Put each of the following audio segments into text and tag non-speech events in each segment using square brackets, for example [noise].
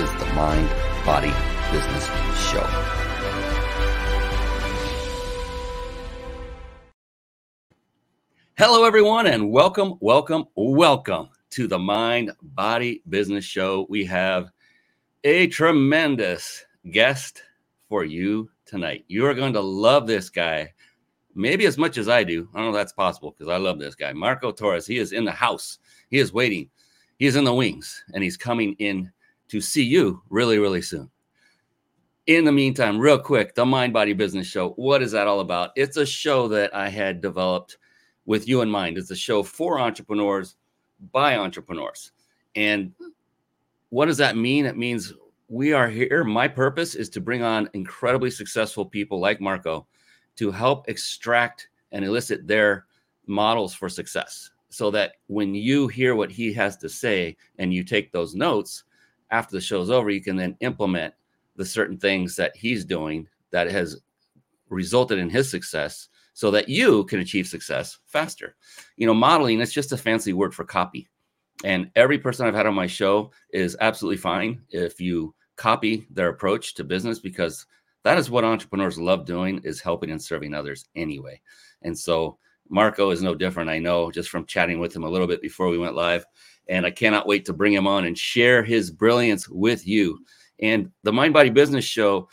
is the Mind Body Business Show. Hello, everyone, and welcome, welcome, welcome to the Mind Body Business Show. We have a tremendous guest for you tonight. You are going to love this guy, maybe as much as I do. I don't know if that's possible because I love this guy. Marco Torres, he is in the house, he is waiting, he is in the wings, and he's coming in to see you really, really soon. In the meantime, real quick, the Mind Body Business Show. What is that all about? It's a show that I had developed with you in mind. It's a show for entrepreneurs by entrepreneurs. And what does that mean? It means we are here. My purpose is to bring on incredibly successful people like Marco to help extract and elicit their models for success so that when you hear what he has to say and you take those notes after the show's over, you can then implement the certain things that he's doing that has resulted in his success so that you can achieve success faster. You know, modeling is just a fancy word for copy. And every person I've had on my show is absolutely fine if you copy their approach to business because that is what entrepreneurs love doing is helping and serving others anyway. And so Marco is no different. I know just from chatting with him a little bit before we went live. And I cannot wait to bring him on and share his brilliance with you. And the Mind Body Business Show,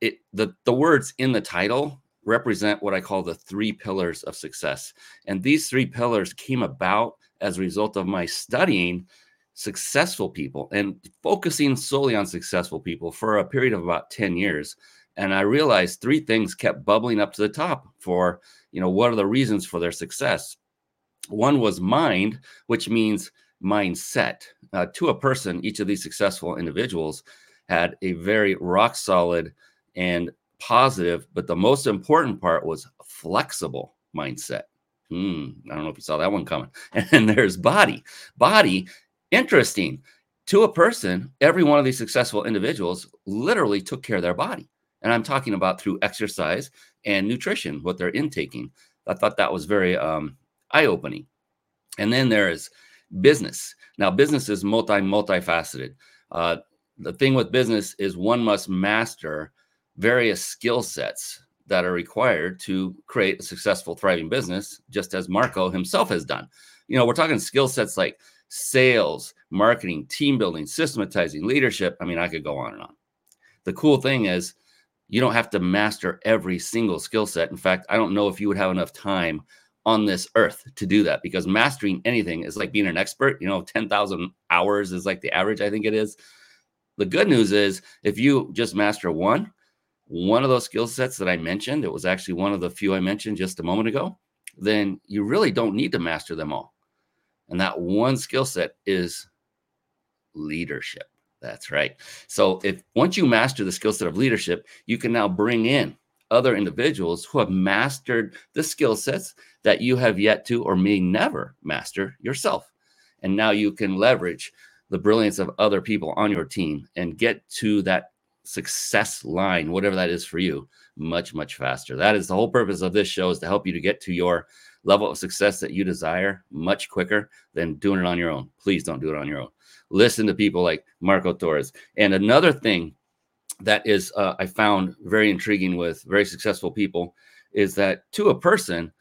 it the the words in the title represent what I call the three pillars of success. And these three pillars came about as a result of my studying successful people and focusing solely on successful people for a period of about 10 years. And I realized three things kept bubbling up to the top for, you know, what are the reasons for their success? One was mind, which means mindset. Uh, to a person, each of these successful individuals had a very rock solid and positive, but the most important part was flexible mindset. Hmm, I don't know if you saw that one coming. [laughs] And there's body. Body, interesting. To a person, every one of these successful individuals literally took care of their body. And I'm talking about through exercise and nutrition, what they're intaking. I thought that was very um, eye opening. And then there is business. Now, business is multi multifaceted. Uh, the thing with business is one must master various skill sets that are required to create a successful, thriving business, just as Marco himself has done. You know, we're talking skill sets like sales, marketing, team building, systematizing, leadership. I mean, I could go on and on. The cool thing is, you don't have to master every single skill set. In fact, I don't know if you would have enough time on this earth to do that because mastering anything is like being an expert. You know, 10,000 hours is like the average, I think it is. The good news is if you just master one, one of those skill sets that I mentioned, it was actually one of the few I mentioned just a moment ago, then you really don't need to master them all. And that one skill set is leadership. That's right. So if once you master the skill set of leadership, you can now bring in other individuals who have mastered the skill sets that you have yet to or may never master yourself. And now you can leverage the brilliance of other people on your team and get to that success line, whatever that is for you, much, much faster. That is the whole purpose of this show is to help you to get to your level of success that you desire much quicker than doing it on your own. Please don't do it on your own. Listen to people like Marco Torres. And another thing that is uh, I found very intriguing with very successful people is that to a person,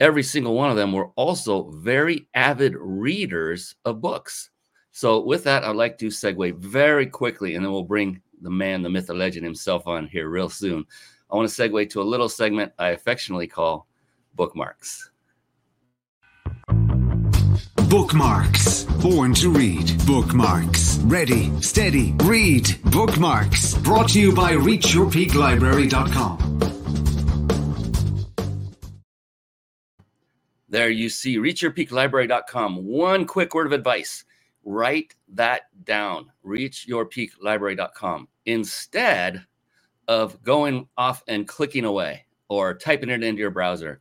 every single one of them were also very avid readers of books. So with that, I'd like to segue very quickly, and then we'll bring the man, the myth, the legend himself on here real soon. I want to segue to a little segment I affectionately call bookmarks. Bookmarks. Born to read. Bookmarks. Ready, steady, read. Bookmarks. Brought to you by ReachYourPeakLibrary.com. There you see, ReachYourPeakLibrary.com. One quick word of advice Write that down. Reachyourpeaklibrary.com instead of going off and clicking away or typing it into your browser.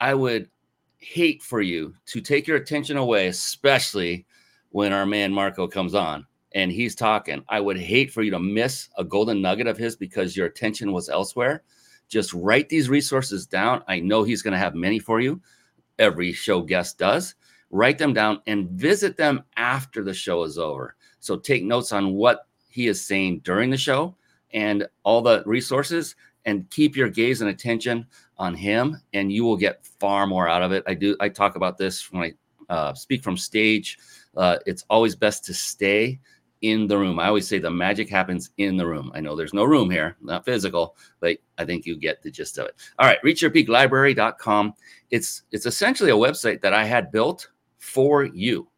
I would hate for you to take your attention away, especially when our man Marco comes on and he's talking. I would hate for you to miss a golden nugget of his because your attention was elsewhere. Just write these resources down. I know he's going to have many for you. Every show guest does. Write them down and visit them after the show is over. So take notes on what he is saying during the show and all the resources and keep your gaze and attention on him and you will get far more out of it. I do I talk about this when I uh, speak from stage. Uh, it's always best to stay in the room. I always say the magic happens in the room. I know there's no room here, not physical, but I think you get the gist of it. All right, reachyourpeaklibrary.com. It's it's essentially a website that I had built for you.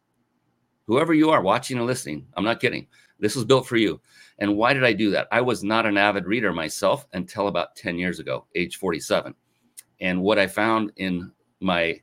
Whoever you are watching and listening, I'm not kidding. This was built for you. And why did I do that? I was not an avid reader myself until about 10 years ago, age 47. And what I found in my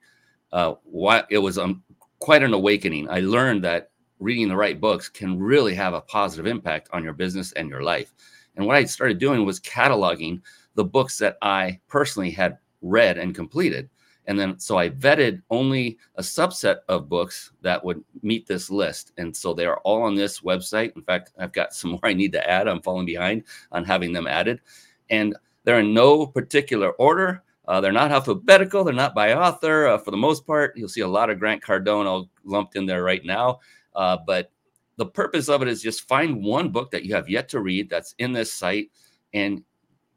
uh, what it was um, quite an awakening. I learned that reading the right books can really have a positive impact on your business and your life. And what I started doing was cataloging the books that I personally had read and completed. And then so I vetted only a subset of books that would meet this list. And so they are all on this website. In fact, I've got some [laughs] more I need to add. I'm falling behind on having them added. And they're in no particular order. Uh, they're not alphabetical. They're not by author. Uh, for the most part, you'll see a lot of Grant Cardone all lumped in there right now. Uh, but the purpose of it is just find one book that you have yet to read that's in this site and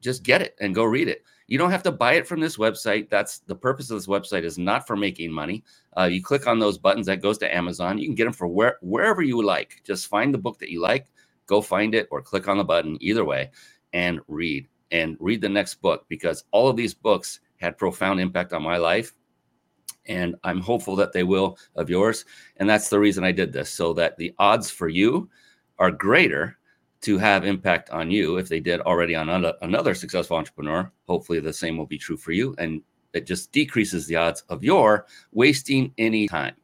just get it and go read it. You don't have to buy it from this website. That's the purpose of this website is not for making money. Uh, you click on those buttons that goes to Amazon. You can get them for where, wherever you like. Just find the book that you like, go find it, or click on the button either way and read and read the next book because all of these books had profound impact on my life and I'm hopeful that they will of yours. And that's the reason I did this, so that the odds for you are greater to have impact on you if they did already on another successful entrepreneur. Hopefully, the same will be true for you, and it just decreases the odds of your wasting any time.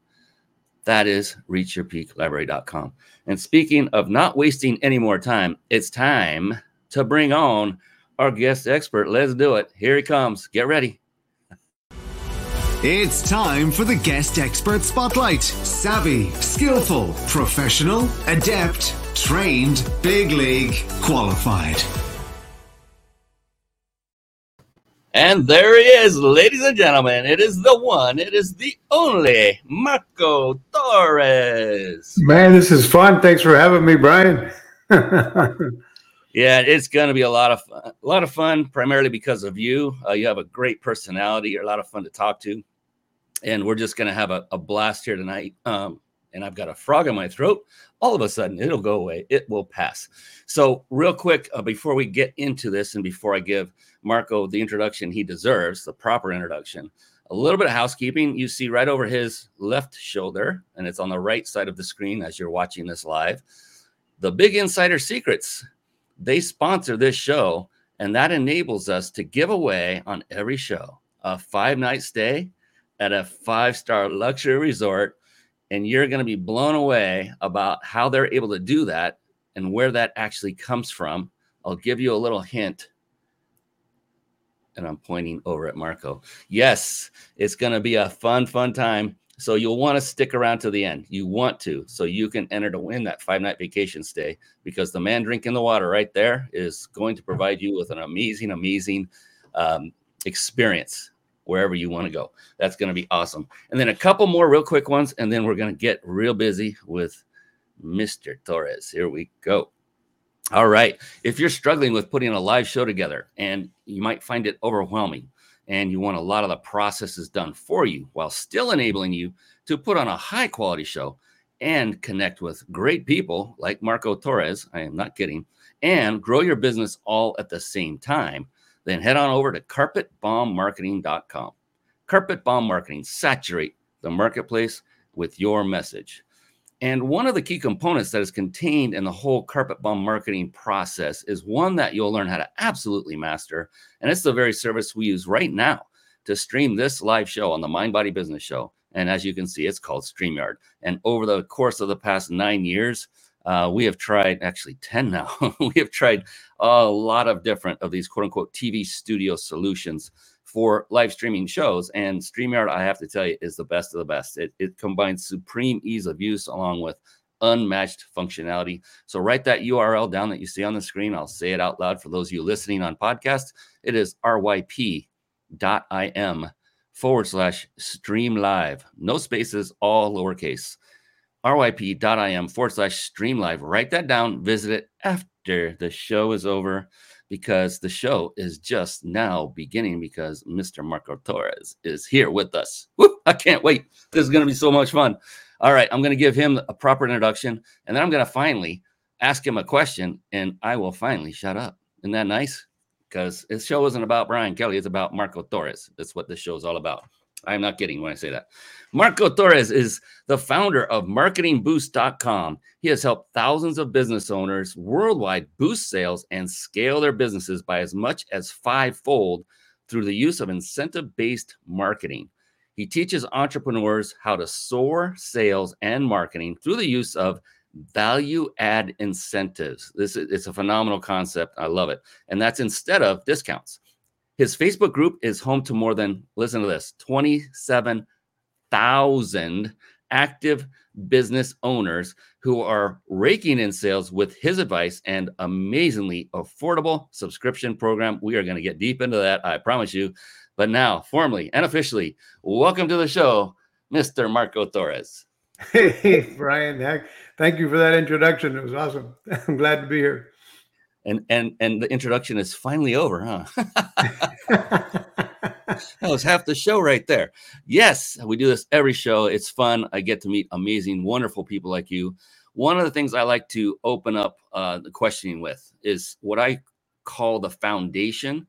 That is reachyourpeaklibrary.com. And speaking of not wasting any more time, it's time to bring on our guest expert. Let's do it. Here he comes. Get ready. It's time for the guest expert spotlight. Savvy, skillful, professional, adept, trained, big league, qualified. And there he is, ladies and gentlemen. It is the one, it is the only Marco Torres. Man, this is fun. Thanks for having me, Brian. yeah, it's going to be a lot of fun, a lot of fun, primarily because of you. Uh, you have a great personality. You're a lot of fun to talk to, and we're just going to have a, a, blast here tonight. Um, and I've got a frog in my throat. All of a sudden, it'll go away. It will pass. So, real quick, uh, before we get into this, and before I give Marco the introduction he deserves, the proper introduction, a little bit of housekeeping. You see right over his left shoulder, and it's on the right side of the screen as you're watching this live. The Big Insider Secrets they sponsor this show, and that enables us to give away on every show a five night stay at a five star luxury resort. And you're going to be blown away about how they're able to do that and where that actually comes from. I'll give you a little hint. And I'm pointing over at Marco. Yes, it's going to be a fun, fun time. So you'll want to stick around to the end. You want to, so you can enter to win that five night vacation stay because the man drinking the water right there is going to provide you with an amazing, amazing um, experience wherever you want to go. That's going to be awesome. And then a couple more real quick ones, and then we're going to get real busy with Mr. Torres. Here we go. All right. If you're struggling with putting a live show together and you might find it overwhelming, and you want a lot of the processes done for you while still enabling you to put on a high quality show and connect with great people like Marco Torres, I am not kidding, and grow your business all at the same time, then head on over to carpetbombmarketing.com. Carpet Bomb Marketing, saturate the marketplace with your message. And one of the key components that is contained in the whole carpet bomb marketing process is one that you'll learn how to absolutely master. And it's the very service we use right now to stream this live show on the Mind Body Business Show. And as you can see, it's called StreamYard. And over the course of the past nine years, uh, we have tried actually 10 now. [laughs] we have tried a lot of different of these quote unquote TV studio solutions for live streaming shows. And StreamYard, I have to tell you, is the best of the best. It, it combines supreme ease of use along with unmatched functionality. So write that URL down that you see on the screen. I'll say it out loud for those of you listening on podcast. It is ryp.im forward slash stream live. No spaces, all lowercase. ryp.im forward slash stream live. Write that down. Visit it after the show is over because the show is just now beginning because Mr. Marco Torres is here with us. Woo, I can't wait. This is going to be so much fun. All right, I'm going to give him a proper introduction and then I'm going to finally ask him a question and I will finally shut up. Isn't that nice? Because this show isn't about Brian Kelly, it's about Marco Torres. That's what this show is all about. I'm not kidding when I say that. Marco Torres is the founder of marketingboost.com. He has helped thousands of business owners worldwide boost sales and scale their businesses by as much as fivefold through the use of incentive based marketing. He teaches entrepreneurs how to soar sales and marketing through the use of value add incentives. This is it's a phenomenal concept. I love it. And that's instead of discounts. His Facebook group is home to more than, listen to this, 27,000 active business owners who are raking in sales with his advice and amazingly affordable subscription program. We are going to get deep into that, I promise you. But now, formally and officially, welcome to the show, Mr. Marco Torres. Hey, Brian. Thank you for that introduction. It was awesome. [laughs] I'm glad to be here. And and and the introduction is finally over, huh? [laughs] that was half the show right there. Yes, we do this every show. It's fun. I get to meet amazing, wonderful people like you. One of the things I like to open up uh, the questioning with is what I call the foundation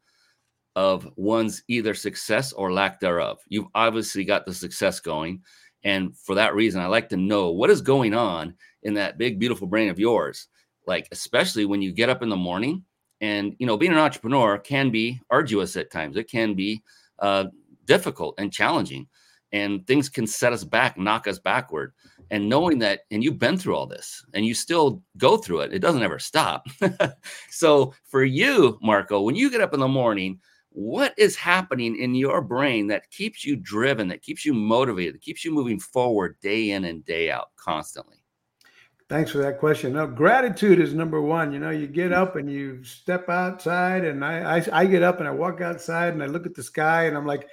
of one's either success or lack thereof. You've obviously got the success going. And for that reason, I like to know what is going on in that big, beautiful brain of yours. Like, especially when you get up in the morning and, you know, being an entrepreneur can be arduous at times. It can be uh, difficult and challenging. And things can set us back, knock us backward. And knowing that, and you've been through all this and you still go through it, it doesn't ever stop. [laughs] so for you, Marco, when you get up in the morning, what is happening in your brain that keeps you driven, that keeps you motivated, that keeps you moving forward day in and day out constantly? Thanks for that question. No, gratitude is number one. You know, you get up and you step outside, and I, I, I get up and I walk outside and I look at the sky and I'm like,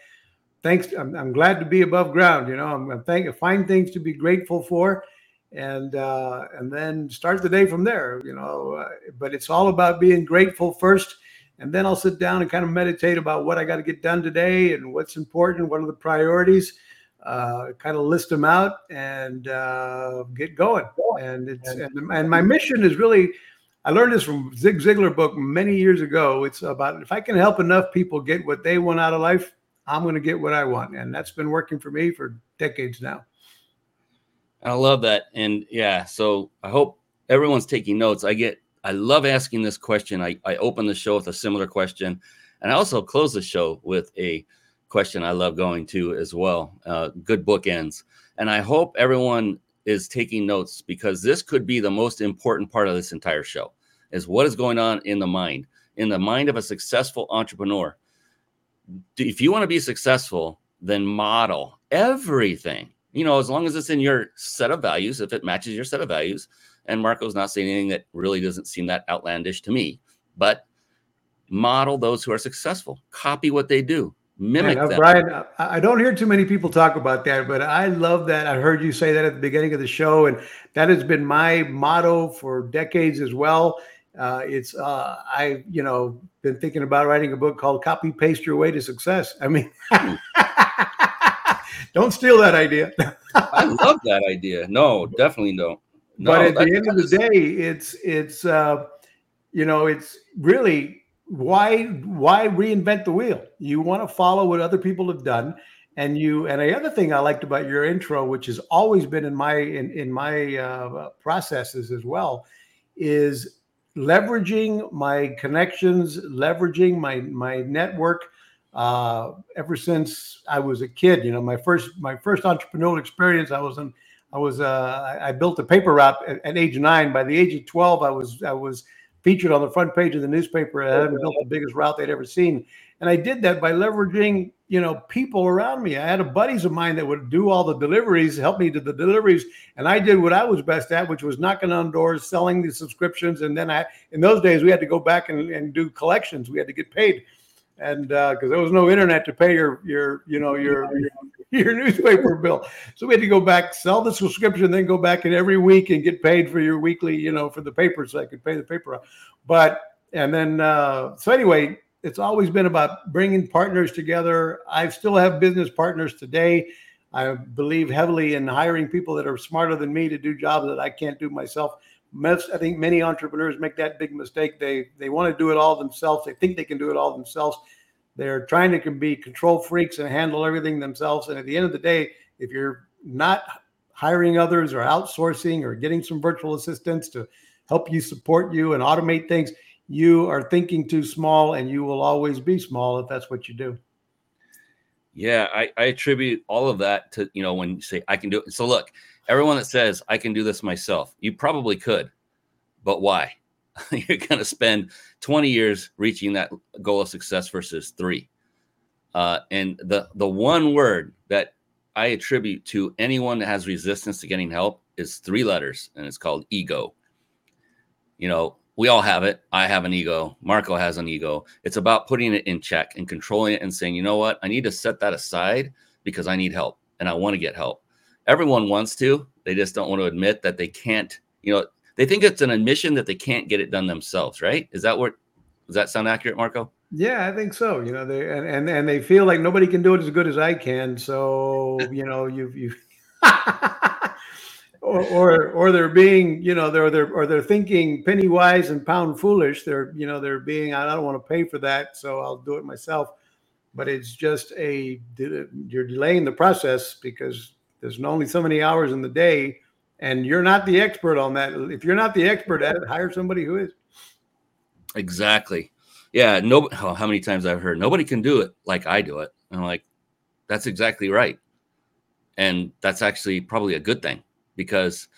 thanks. I'm, I'm glad to be above ground. You know, I'm, I'm thank, find things to be grateful for, and uh, and then start the day from there. You know, uh, but it's all about being grateful first and then I'll sit down and kind of meditate about what I got to get done today and what's important, what are the priorities, uh, kind of list them out and uh, get going. And it's and, and my mission is really, I learned this from Zig Ziglar book many years ago. It's about if I can help enough people get what they want out of life, I'm going to get what I want, and that's been working for me for decades now. I love that, and yeah, so I hope everyone's taking notes. I get I love asking this question. I, I open the show with a similar question, and I also close the show with a question I love going to as well. Uh, good bookends. And I hope everyone is taking notes because this could be the most important part of this entire show is what is going on in the mind, in the mind of a successful entrepreneur. If you want to be successful, then model everything. You know, as long as it's in your set of values, if it matches your set of values, and Marco's not saying anything that really doesn't seem that outlandish to me, but model those who are successful, copy what they do, mimic them. Brian, I don't hear too many people talk about that, but I love that. I heard you say that at the beginning of the show, and that has been my motto for decades as well. Uh, it's uh, I, you know, been thinking about writing a book called "Copy Paste Your Way to Success." I mean, [laughs] don't steal that idea. I love that idea. No, definitely don't. No, but at the end of the day, it's it's uh, you know it's really why why reinvent the wheel? You want to follow what other people have done, and you and the other thing I liked about your intro, which has always been in my in in my uh, processes as well, is leveraging my connections, leveraging my my network uh, ever since I was a kid. You know, my first my first entrepreneurial experience, I was in, I was uh, I built a paper route at, at, age nine. By the age of twelve, I was I was featured on the front page of the newspaper. I had built the biggest route they'd ever seen, and I did that by leveraging you know people around me. I had a buddies of mine that would do all the deliveries, help me do the deliveries, and I did what I was best at, which was knocking on doors, selling the subscriptions, and then I in those days we had to go back and, and do collections. We had to get paid and because uh, there was no internet to pay your your you know your, your, [laughs] your newspaper bill, so we had to go back, sell the subscription, then go back and every week and get paid for your weekly, you know, for the paper, so I could pay the paper. But and then uh, so anyway, it's always been about bringing partners together. I still have business partners today. I believe heavily in hiring people that are smarter than me to do jobs that I can't do myself. Most, I think many entrepreneurs make that big mistake. They they want to do it all themselves. They think they can do it all themselves. They're trying to be control freaks and handle everything themselves. And at the end of the day, if you're not hiring others or outsourcing or getting some virtual assistants to help you support you and automate things, you are thinking too small and you will always be small if that's what you do. Yeah, I, I attribute all of that to, you know, when you say I can do it. So look, everyone that says I can do this myself, you probably could, but why? [laughs] You're going to spend 20 years reaching that goal of success versus three. Uh, and the the one word that I attribute to anyone that has resistance to getting help is three letters, and it's called ego. You know, we all have it. I have an ego. Marco has an ego. It's about putting it in check and controlling it and saying, you know what? I need to set that aside because I need help and I want to get help everyone wants to. They just don't want to admit that they can't. You know, they think it's an admission that they can't get it done themselves. Right? Is that what? Does that sound accurate, Marco? Yeah, I think so. You know, they and and, and they feel like nobody can do it as good as I can. So [laughs] you know, you you. [laughs] or, or or they're being you know they're they're or they're thinking penny wise and pound foolish they're you know they're being i don't want to pay for that so i'll do it myself but it's just a you're delaying the process because there's only so many hours in the day, and you're not the expert on that. If you're not the expert at it, hire somebody who is. Exactly. Yeah. No. Oh, how many times I've heard nobody can do it like I do it. And I'm like, that's exactly right. And that's actually probably a good thing because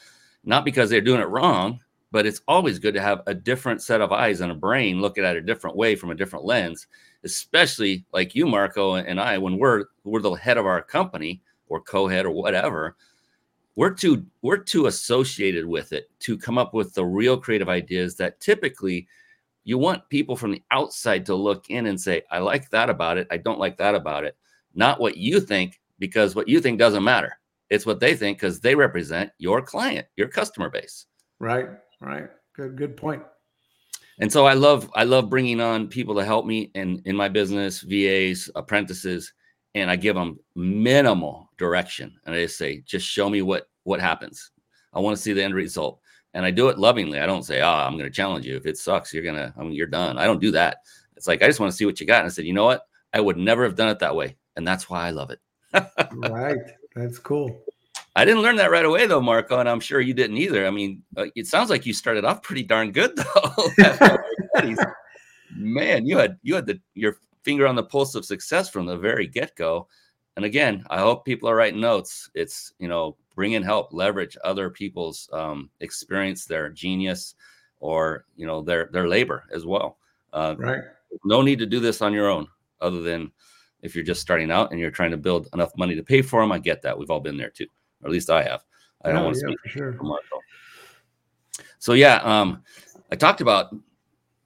not because they're doing it wrong, but it's always good to have a different set of eyes and a brain looking at it a different way from a different lens, especially like you, Marco, and I, when we're we're the head of our company or co-head or whatever we're too we're too associated with it to come up with the real creative ideas that typically you want people from the outside to look in and say i like that about it. I don't like that about it. Not what you think because what you think doesn't matter. It's what they think because they represent your client your customer base. Right right. Good good point. And so i love i love bringing on people to help me in in my business vas apprentices and I give them minimal direction. And I just say, just show me what what happens. I want to see the end result. And I do it lovingly. I don't say, oh, I'm going to challenge you. If it sucks, you're going to, I mean, you're done. I don't do that. It's like, I just want to see what you got. And I said, you know what? I would never have done it that way. And that's why I love it. right. That's cool. I didn't learn that right away, though, Marco. And I'm sure you didn't either. I mean, uh, it sounds like you started off pretty darn good, [laughs] though. [laughs] Man, you had, you had the, your finger on the pulse of success from the very get go. And again, I hope people are writing notes. It's, you know, bring in help, leverage other people's um, experience, their genius, or, you know, their, their labor as well. Uh, right. No need to do this on your own, other than if you're just starting out and you're trying to build enough money to pay for them. I get that. We've all been there too, or at least I have. I don't oh, want to yeah, speak for sure. Marco. So yeah, um, I talked about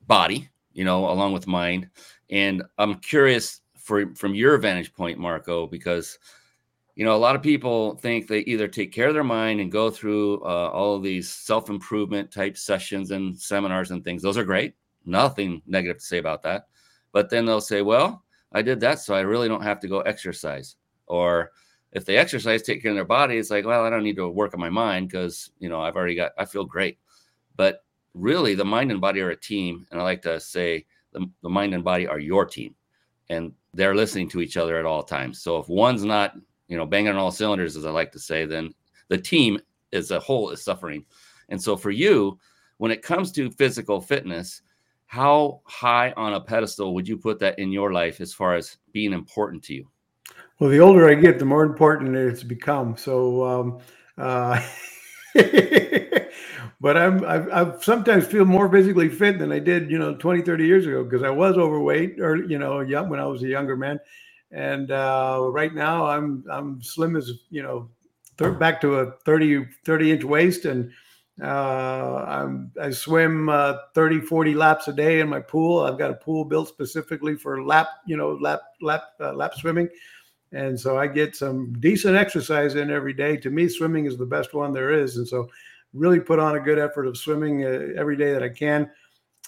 body, you know, along with mind. And I'm curious for, from your vantage point, Marco, because you know a lot of people think they either take care of their mind and go through uh, all of these self improvement type sessions and seminars and things. Those are great. Nothing negative to say about that. But then they'll say, "Well, I did that, so I really don't have to go exercise." Or if they exercise, take care of their body, it's like, well, I don't need to work on my mind because you know I've already got, I feel great. But really, the mind and body are a team, and I like to say the, the mind and body are your team and they're listening to each other at all times. So if one's not, you know, banging on all cylinders, as I like to say, then the team as a whole is suffering. And so for you, when it comes to physical fitness, how high on a pedestal would you put that in your life as far as being important to you? Well, the older I get, the more important it's become. So, um, uh, [laughs] [laughs] but I'm I've, I've, sometimes feel more physically fit than I did, you know, 20, 30 years ago because I was overweight or you know, young when I was a younger man, and uh, right now I'm I'm slim as you know, th- back to a 30 30 inch waist and. Uh, I'm, I swim uh, 30, 40 laps a day in my pool. I've got a pool built specifically for lap, you know, lap, lap, uh, lap swimming and so I get some decent exercise in every day. To me, swimming is the best one there is, and so really put on a good effort of swimming uh, every day that I can.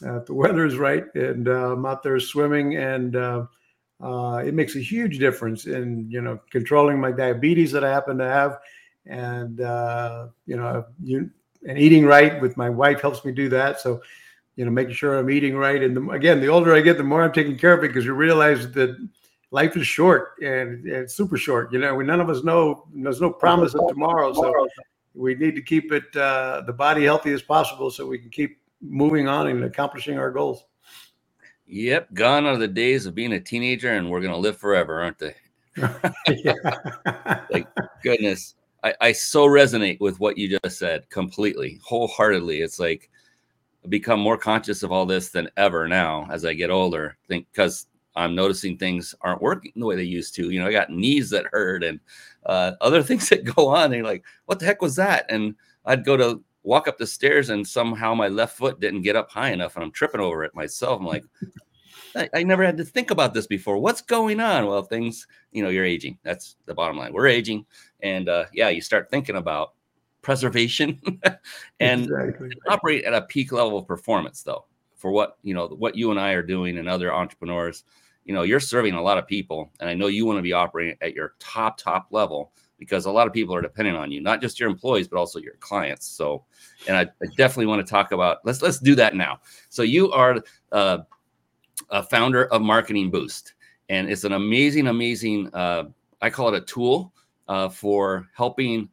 Uh, the [laughs] weather is right, and uh, I'm out there swimming, and uh, uh, it makes a huge difference in you know controlling my diabetes that I happen to have, and uh, you know you and eating right with my wife helps me do that. So you know making sure I'm eating right, and the, again, the older I get, the more I'm taking care of it because you realize that life is short and, and super short. You know, we none of us know. There's no promise of tomorrow, so we need to keep it uh, the body healthy as possible so we can keep moving on and accomplishing our goals. Yep, gone are the days of being a teenager, and we're gonna live forever, aren't they? [laughs] like goodness, I, I so resonate with what you just said completely, wholeheartedly. It's like I become more conscious of all this than ever now as I get older. think because I'm noticing things aren't working the way they used to. You know, I got knees that hurt and uh, other [laughs] things that go on. And you're like, what the heck was that? And I'd go to walk up the stairs and somehow my left foot didn't get up high enough and I'm tripping over it myself. I'm like, [laughs] I, I, never had to think about this before. What's going on? Well, things, you know, you're aging. That's the bottom line. We're aging. And uh, yeah, you start thinking about preservation [laughs] and exactly. operate at a peak level of performance though for what you know what you and I are doing and other entrepreneurs. You know you're serving a lot of people and i know you want to be operating at your top top level because a lot of people are depending on you not just your employees but also your clients. So and i, I definitely want to talk about let's let's do that now. So you are uh, a founder of marketing boost and it's an amazing amazing uh, i call it a tool uh, for helping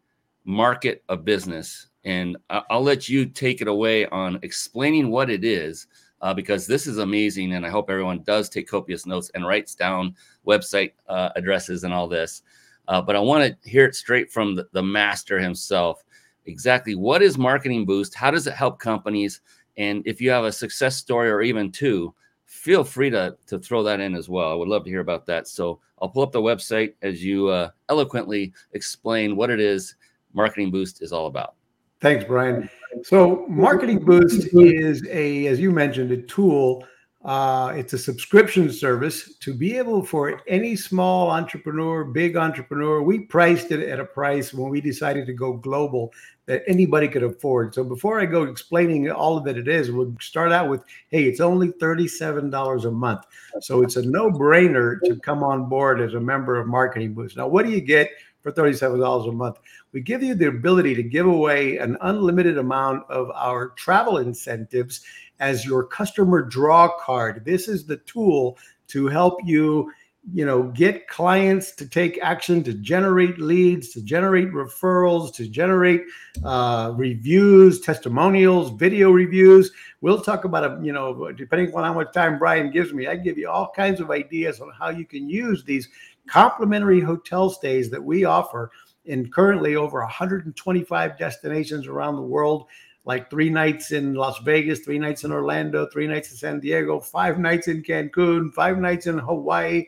market a business. And I'll let you take it away on explaining what it is uh, because this is amazing. And I hope everyone does take copious notes and writes down website uh, addresses and all this. Uh, but I want to hear it straight from the, the master himself. Exactly what is Marketing Boost? How does it help companies? And if you have a success story or even two, feel free to, to throw that in as well. I would love to hear about that. So I'll pull up the website as you uh, eloquently explain what it is Marketing Boost is all about. Thanks, Brian. So, Marketing Boost is a, as you mentioned, a tool. Uh, it's a subscription service to be able for any small entrepreneur, big entrepreneur. We priced it at a price when we decided to go global that anybody could afford. So, before I go explaining all of that it is, we'll start out with hey, it's only $37 a month. So, it's a no brainer to come on board as a member of Marketing Boost. Now, what do you get? For $37 a month. We give you the ability to give away an unlimited amount of our travel incentives as your customer draw card. This is the tool to help you you know get clients to take action to generate leads to generate referrals to generate uh, reviews testimonials video reviews we'll talk about a you know depending on how much time brian gives me i give you all kinds of ideas on how you can use these complimentary hotel stays that we offer in currently over 125 destinations around the world like three nights in Las Vegas, three nights in Orlando, three nights in San Diego, five nights in Cancun, five nights in Hawaii,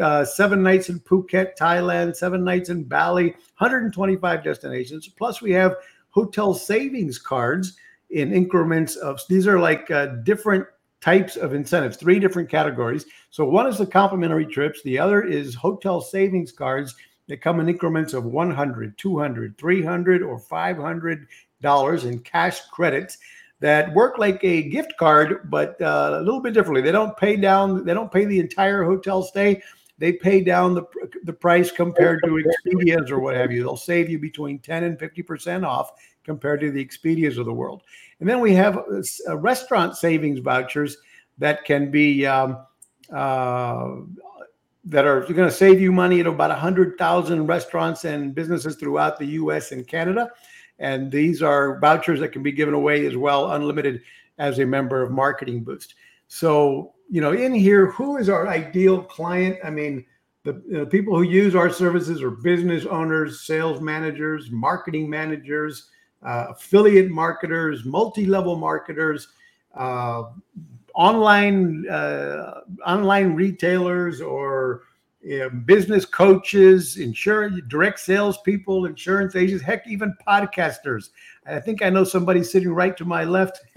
uh, seven nights in Phuket, Thailand, seven nights in Bali, 125 destinations. Plus, we have hotel savings cards in increments of these are like uh, different types of incentives, three different categories. So one is the complimentary trips, the other is hotel savings cards that come in increments of 100, 200, 300 or 500 dollars in cash credits that work like a gift card but uh, a little bit differently. They don't pay down, they don't pay the entire hotel stay. They pay down the, the price compared to Expedias or what have you. They'll save you between 10 and 50% off compared to the Expedias of the world. And then we have uh, restaurant savings vouchers that can be um, uh, that are going to save you money at about 100,000 restaurants and businesses throughout the US and Canada. And these are vouchers that can be given away as well, unlimited as a member of Marketing Boost. So, you know, in here, who is our ideal client? I mean, the people who use our services are business owners, sales managers, marketing managers, uh, affiliate marketers, multi-level marketers, uh, online uh, online retailers, or you know, business coaches, insurance, direct sales people, insurance agents, heck, even podcasters. I think I know somebody sitting right to my left. [laughs]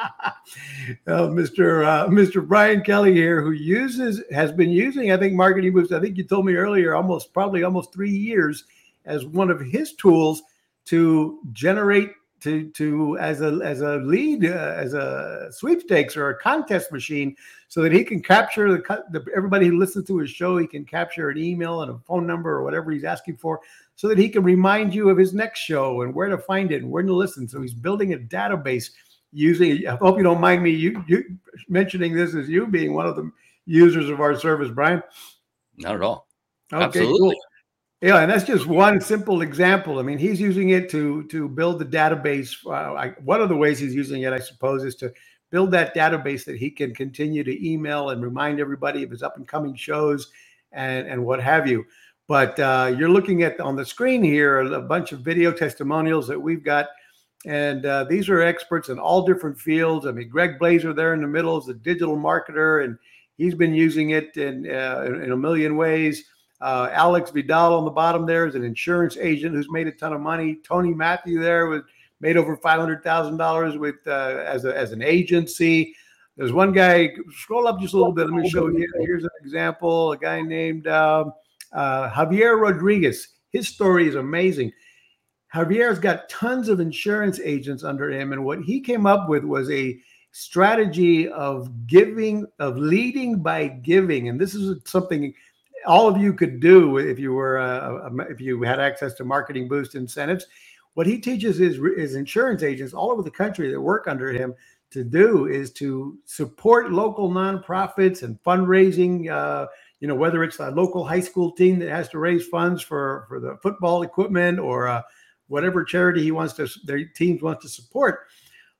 [laughs] uh, Mr. Uh, Mr. Brian Kelly here, who uses has been using, I think, Marketing Boost. I think you told me earlier, almost probably almost three years as one of his tools to generate to to as a as a lead uh, as a sweepstakes or a contest machine so that he can capture the, the, everybody who listens to his show he can capture an email and a phone number or whatever he's asking for so that he can remind you of his next show and where to find it and where to listen so he's building a database using i hope you don't mind me you, you mentioning this as you being one of the users of our service brian not at all okay, absolutely cool. Yeah, and that's just one simple example. I mean, he's using it to to build the database. Uh, I, one of the ways he's using it, I suppose, is to build that database that he can continue to email and remind everybody of his up and coming shows and and what have you. But uh, you're looking at on the screen here a bunch of video testimonials that we've got, and uh, these are experts in all different fields. I mean, Greg Blazer there in the middle is a digital marketer, and he's been using it in uh, in a million ways. Uh, Alex Vidal on the bottom there is an insurance agent who's made a ton of money. Tony Matthew there was made over five hundred thousand dollars with uh, as a, as an agency. There's one guy. Scroll up just a little bit. Let me show you. Here's an example. A guy named um, uh, Javier Rodriguez. His story is amazing. Javier's got tons of insurance agents under him, and what he came up with was a strategy of giving, of leading by giving, and this is something all of you could do if you were uh, if you had access to marketing boost incentives. What he teaches his, is insurance agents all over the country that work under him to do is to support local nonprofits and fundraising. Uh, you know, whether it's a local high school team that has to raise funds for for the football equipment or whatever charity he wants to their teams wants to support,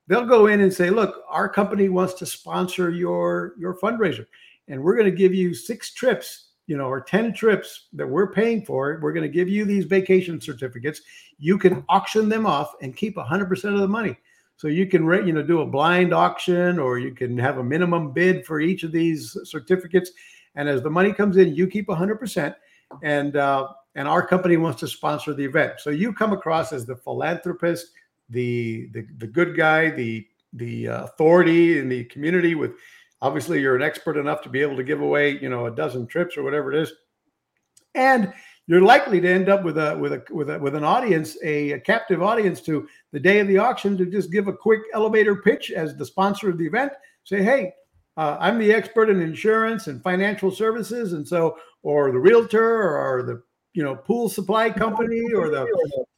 they'll go in and say, "Look, our company wants to sponsor your your fundraiser, and we're going to give you six trips you know, or 10 trips that we're paying for, we're going to give you these vacation certificates. You can auction them off and keep 100% of the money. So you can, you know, do a blind auction or you can have a minimum bid for each of these certificates. And as the money comes in, you keep 100%. And, uh, and our company wants to sponsor the event. So you come across as the philanthropist, the, the, the good guy, the, the uh, authority in the community with Obviously, you're an expert enough to be able to give away, you know, a dozen trips or whatever it is, and you're likely to end up with a with a with a with an audience, a, a captive audience to the day of the auction to just give a quick elevator pitch as the sponsor of the event. Say, hey, uh, I'm the expert in insurance and financial services, and so, or the realtor, or the you know pool supply [laughs] company, or the,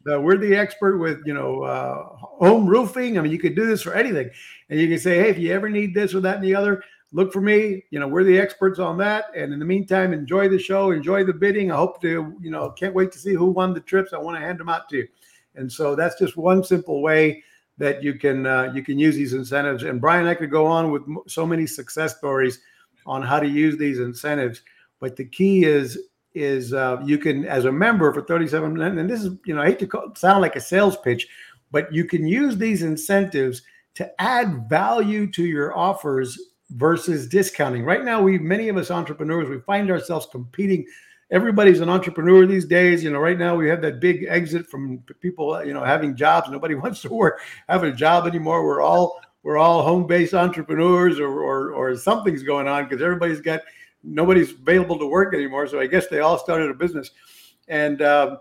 the we're the expert with you know uh, home roofing. I mean, you could do this for anything, and you can say, hey, if you ever need this or that and the other, look for me. You know, we're the experts on that. And in the meantime, enjoy the show, enjoy the bidding. I hope to, you know, can't wait to see who won the trips. I want to hand them out to you. And so that's just one simple way that you can uh, you can use these incentives. And Brian, I could go on with so many success stories on how to use these incentives. But the key is is uh, you can, as a member for 37, and this is, you know, I hate to call, sound like a sales pitch, but you can use these incentives to add value to your offers versus discounting. Right now, we many of us entrepreneurs we find ourselves competing. Everybody's an entrepreneur these days. You know, right now we have that big exit from people, you know, having jobs. Nobody [laughs] wants to work, have a job anymore. We're all we're all home-based entrepreneurs, or or, or something's going on because everybody's got nobody's available to work anymore. So I guess they all started a business, and um,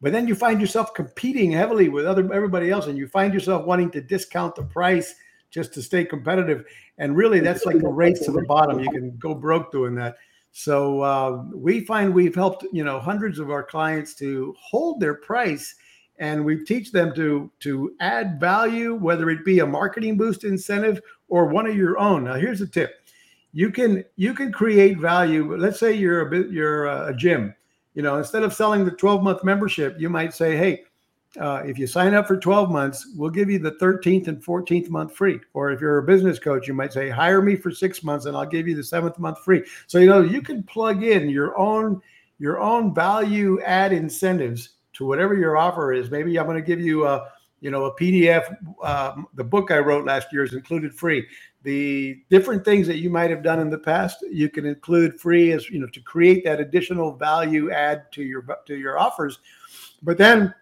but then you find yourself competing heavily with other everybody else, and you find yourself wanting to discount the price just to stay competitive. And really, that's like a race to the bottom. You can go broke doing that. So uh, we find we've helped you know hundreds of our clients to hold their price, and we teach them to to add value, whether it be a marketing boost incentive or one of your own. Now, here's a tip: you can you can create value. Let's say you're a bit you're a gym. You know, instead of selling the 12 month membership, you might say, "Hey, uh, if you sign up for 12 months, we'll give you the 13th and 14th month free. Or if you're a business coach, you might say, hire me for six months and I'll give you the seventh month free. So, you know, you can plug in your own your own value add incentives to whatever your offer is. Maybe I'm going to give you a, you know, a PDF. Uh, the book I wrote last year is included free. The different things that you might have done in the past, you can include free as you know to create that additional value add to your to your offers. But then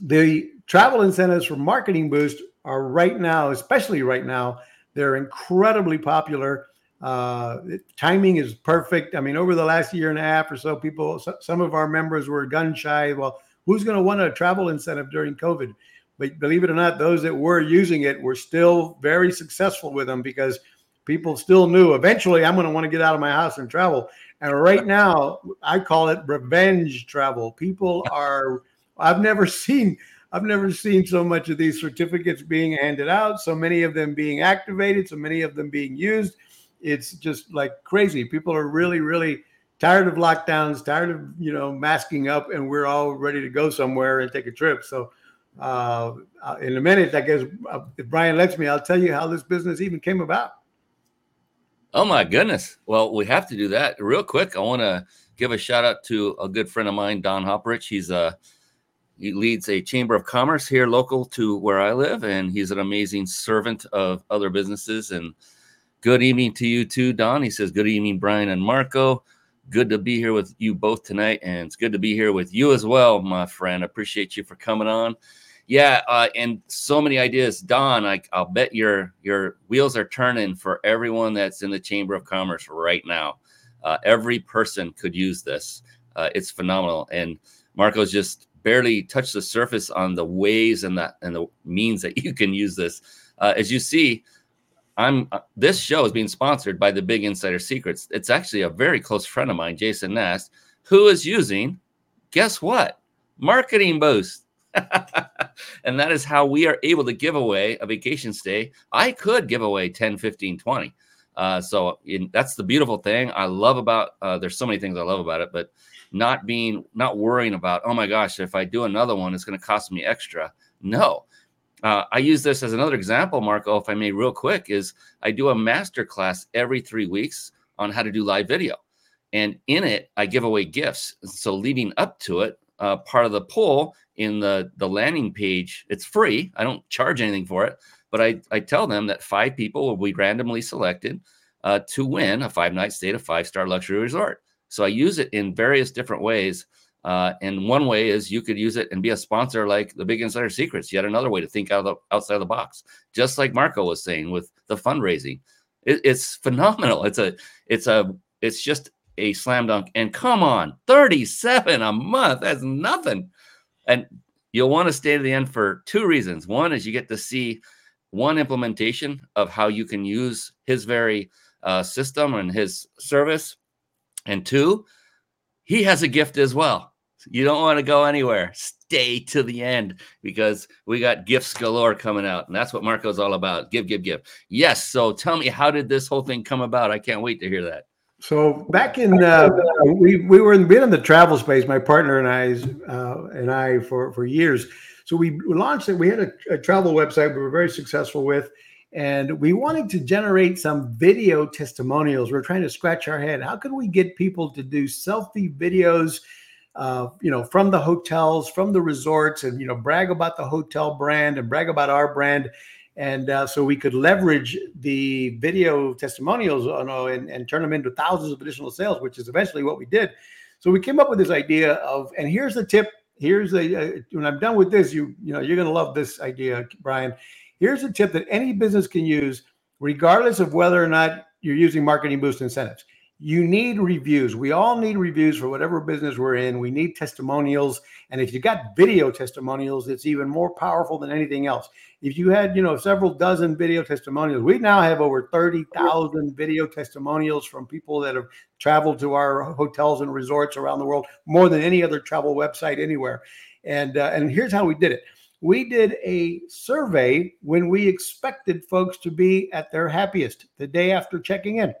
the travel incentives for Marketing Boost are right now, especially right now, they're incredibly popular. Uh, timing is perfect. I mean, over the last year and a half or so, people, some of our members were gun shy. Well, who's going to want a travel incentive during COVID? But believe it or not, those that were using it were still very successful with them because people still knew eventually I'm going to want to get out of my house and travel. And right now, I call it revenge travel. People [laughs] are, I've never seen I've never seen so much of these certificates being handed out, so many of them being activated, so many of them being used. It's just like crazy. People are really, really tired of lockdowns, tired of you know masking up, and we're all ready to go somewhere and take a trip. So, uh, uh in a minute, I guess uh, if Brian lets me, I'll tell you how this business even came about. Oh my goodness! Well, we have to do that real quick. I want to give a shout out to a good friend of mine, Don Hopperich. He's a he leads a chamber of commerce here local to where I live, and he's an amazing servant of other businesses. And good evening to you too, Don. He says, Good evening, Brian and Marco. Good to be here with you both tonight, and it's good to be here with you as well, my friend. Appreciate you for coming on. Yeah, uh, and so many ideas, Don. I, I'll bet your your wheels are turning for everyone that's in the Chamber of Commerce right now. Uh, every person could use this. Uh, it's phenomenal, and Marco's just barely touched the surface on the ways and the and the means that [laughs] you can use this. Uh, as you see, I'm uh, this show is being sponsored by the Big Insider Secrets. It's actually a very close friend of mine, Jason Nast, who is using, guess what, Marketing Boost. [laughs] and that is how we are able to give away a vacation stay. I could give away 10, 15, 20. Uh, so in, that's the beautiful thing I love about. Uh, there's so many things I love about it, but not being not worrying about oh my gosh if i do another one it's going to cost me extra no uh, i use this as another example marco if i may real quick is i do a master class every three weeks on how to do live video and in it i give away gifts so leading up to it uh, part of the poll in the the landing page it's free i don't charge anything for it but i i tell them that five people will be randomly selected uh, to win a five night stay at a five star luxury resort so I use it in various different ways. Uh, and one way is you could use it and be a sponsor like the Big Insider Secrets. Yet another way to think out of the, outside of the box, just like Marco was saying with the fundraising. It, it's phenomenal. It's a, it's a, it's just a slam dunk. And come on, 37 a month. That's nothing. And you'll want to stay to the end for two reasons. One is you get to see one implementation of how you can use his very uh, system and his service and two, he has a gift as well. You don't want to go anywhere. Stay to the end because we got gifts galore coming out. And that's what Marco's all about. Give, give, give. Yes. So tell me, how did this whole thing come about? I can't wait to hear that. So back in uh, we we were in, been in the travel space, my partner and I uh, and I for for years. So we launched it. We had a, a travel website we were very successful with, and we wanted to generate some video testimonials. We're trying to scratch our head. How can we get people to do selfie videos, uh, you know, from the hotels, from the resorts, and you know, brag about the hotel brand and brag about our brand, and uh, so we could leverage the video testimonials, you know, and, and turn them into thousands of additional sales, which is eventually what we did. So we came up with this idea of, and here's the tip. Here's the uh, when I'm done with this, you you know, you're gonna love this idea, Brian Here's a tip that any business can use, regardless of whether or not you're using marketing boost incentives. You need reviews. We all need reviews for whatever business we're in. We need testimonials. And if you got video testimonials, it's even more powerful than anything else. If you had, you know, several dozen video testimonials, we now have over 30,000 video testimonials from people that have traveled to our hotels and resorts around the world, more than any other travel website anywhere. And uh, and here's how we did it we did a survey when we expected folks to be at their happiest the day after checking in.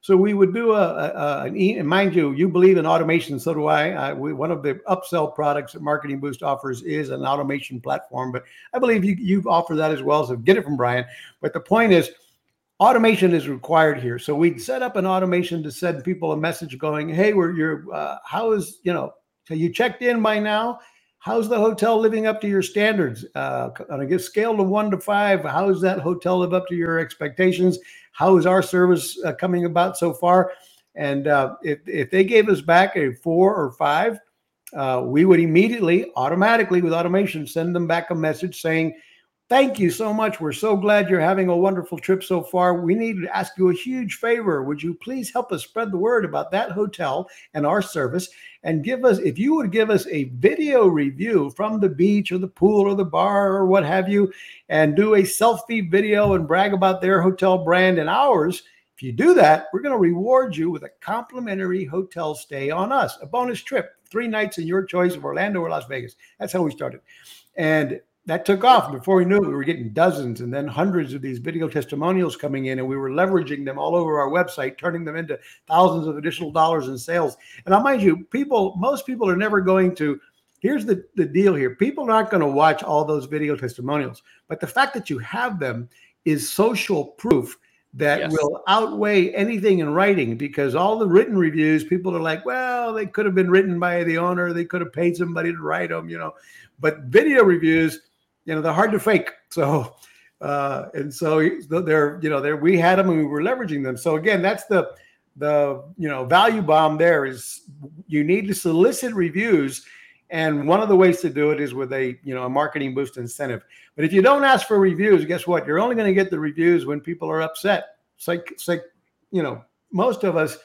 So we would do a, a, an e- and mind you, you believe in automation, so do I. I we, one of the upsell products that Marketing Boost offers is an automation platform, but I believe you you offer that as well. So get it from Brian. But the point is, automation is required here. So we'd set up an automation to send people a message going, "Hey, we're your uh, how is you know so you checked in by now." How's the hotel living up to your standards? Uh, on a scale of one to five, how does that hotel live up to your expectations? How is our service uh, coming about so far? And uh, if, if they gave us back a four or five, uh, we would immediately, automatically, with automation, send them back a message saying, Thank you so much. We're so glad you're having a wonderful trip so far. We need to ask you a huge favor. Would you please help us spread the word about that hotel and our service? And give us, if you would give us a video review from the beach or the pool or the bar or what have you, and do a selfie video and brag about their hotel brand and ours. If you do that, we're going to reward you with a complimentary hotel stay on us, a bonus trip, three nights in your choice of Orlando or Las Vegas. That's how we started. And that took off. Before we knew it, we were getting dozens and then hundreds of these video testimonials coming in, and we were leveraging them all over our website, turning them into thousands of additional dollars in sales. And I mind you, people, most people are never going to. Here's the, the deal here people are not going to watch all those video testimonials, but the fact that you have them is social proof that yes. will outweigh anything in writing because all the written reviews, people are like, well, they could have been written by the owner, they could have paid somebody to write them, you know. But video reviews, you know they're hard to fake. So uh, and so they're you know there we had them and we were leveraging them. So again, that's the the you know value bomb. There is you need to solicit reviews. And one of the ways to do it is with a you know a marketing boost incentive. But if you don't ask for reviews, guess what? You're only going to get the reviews when people are upset. It's like it's like you know most of us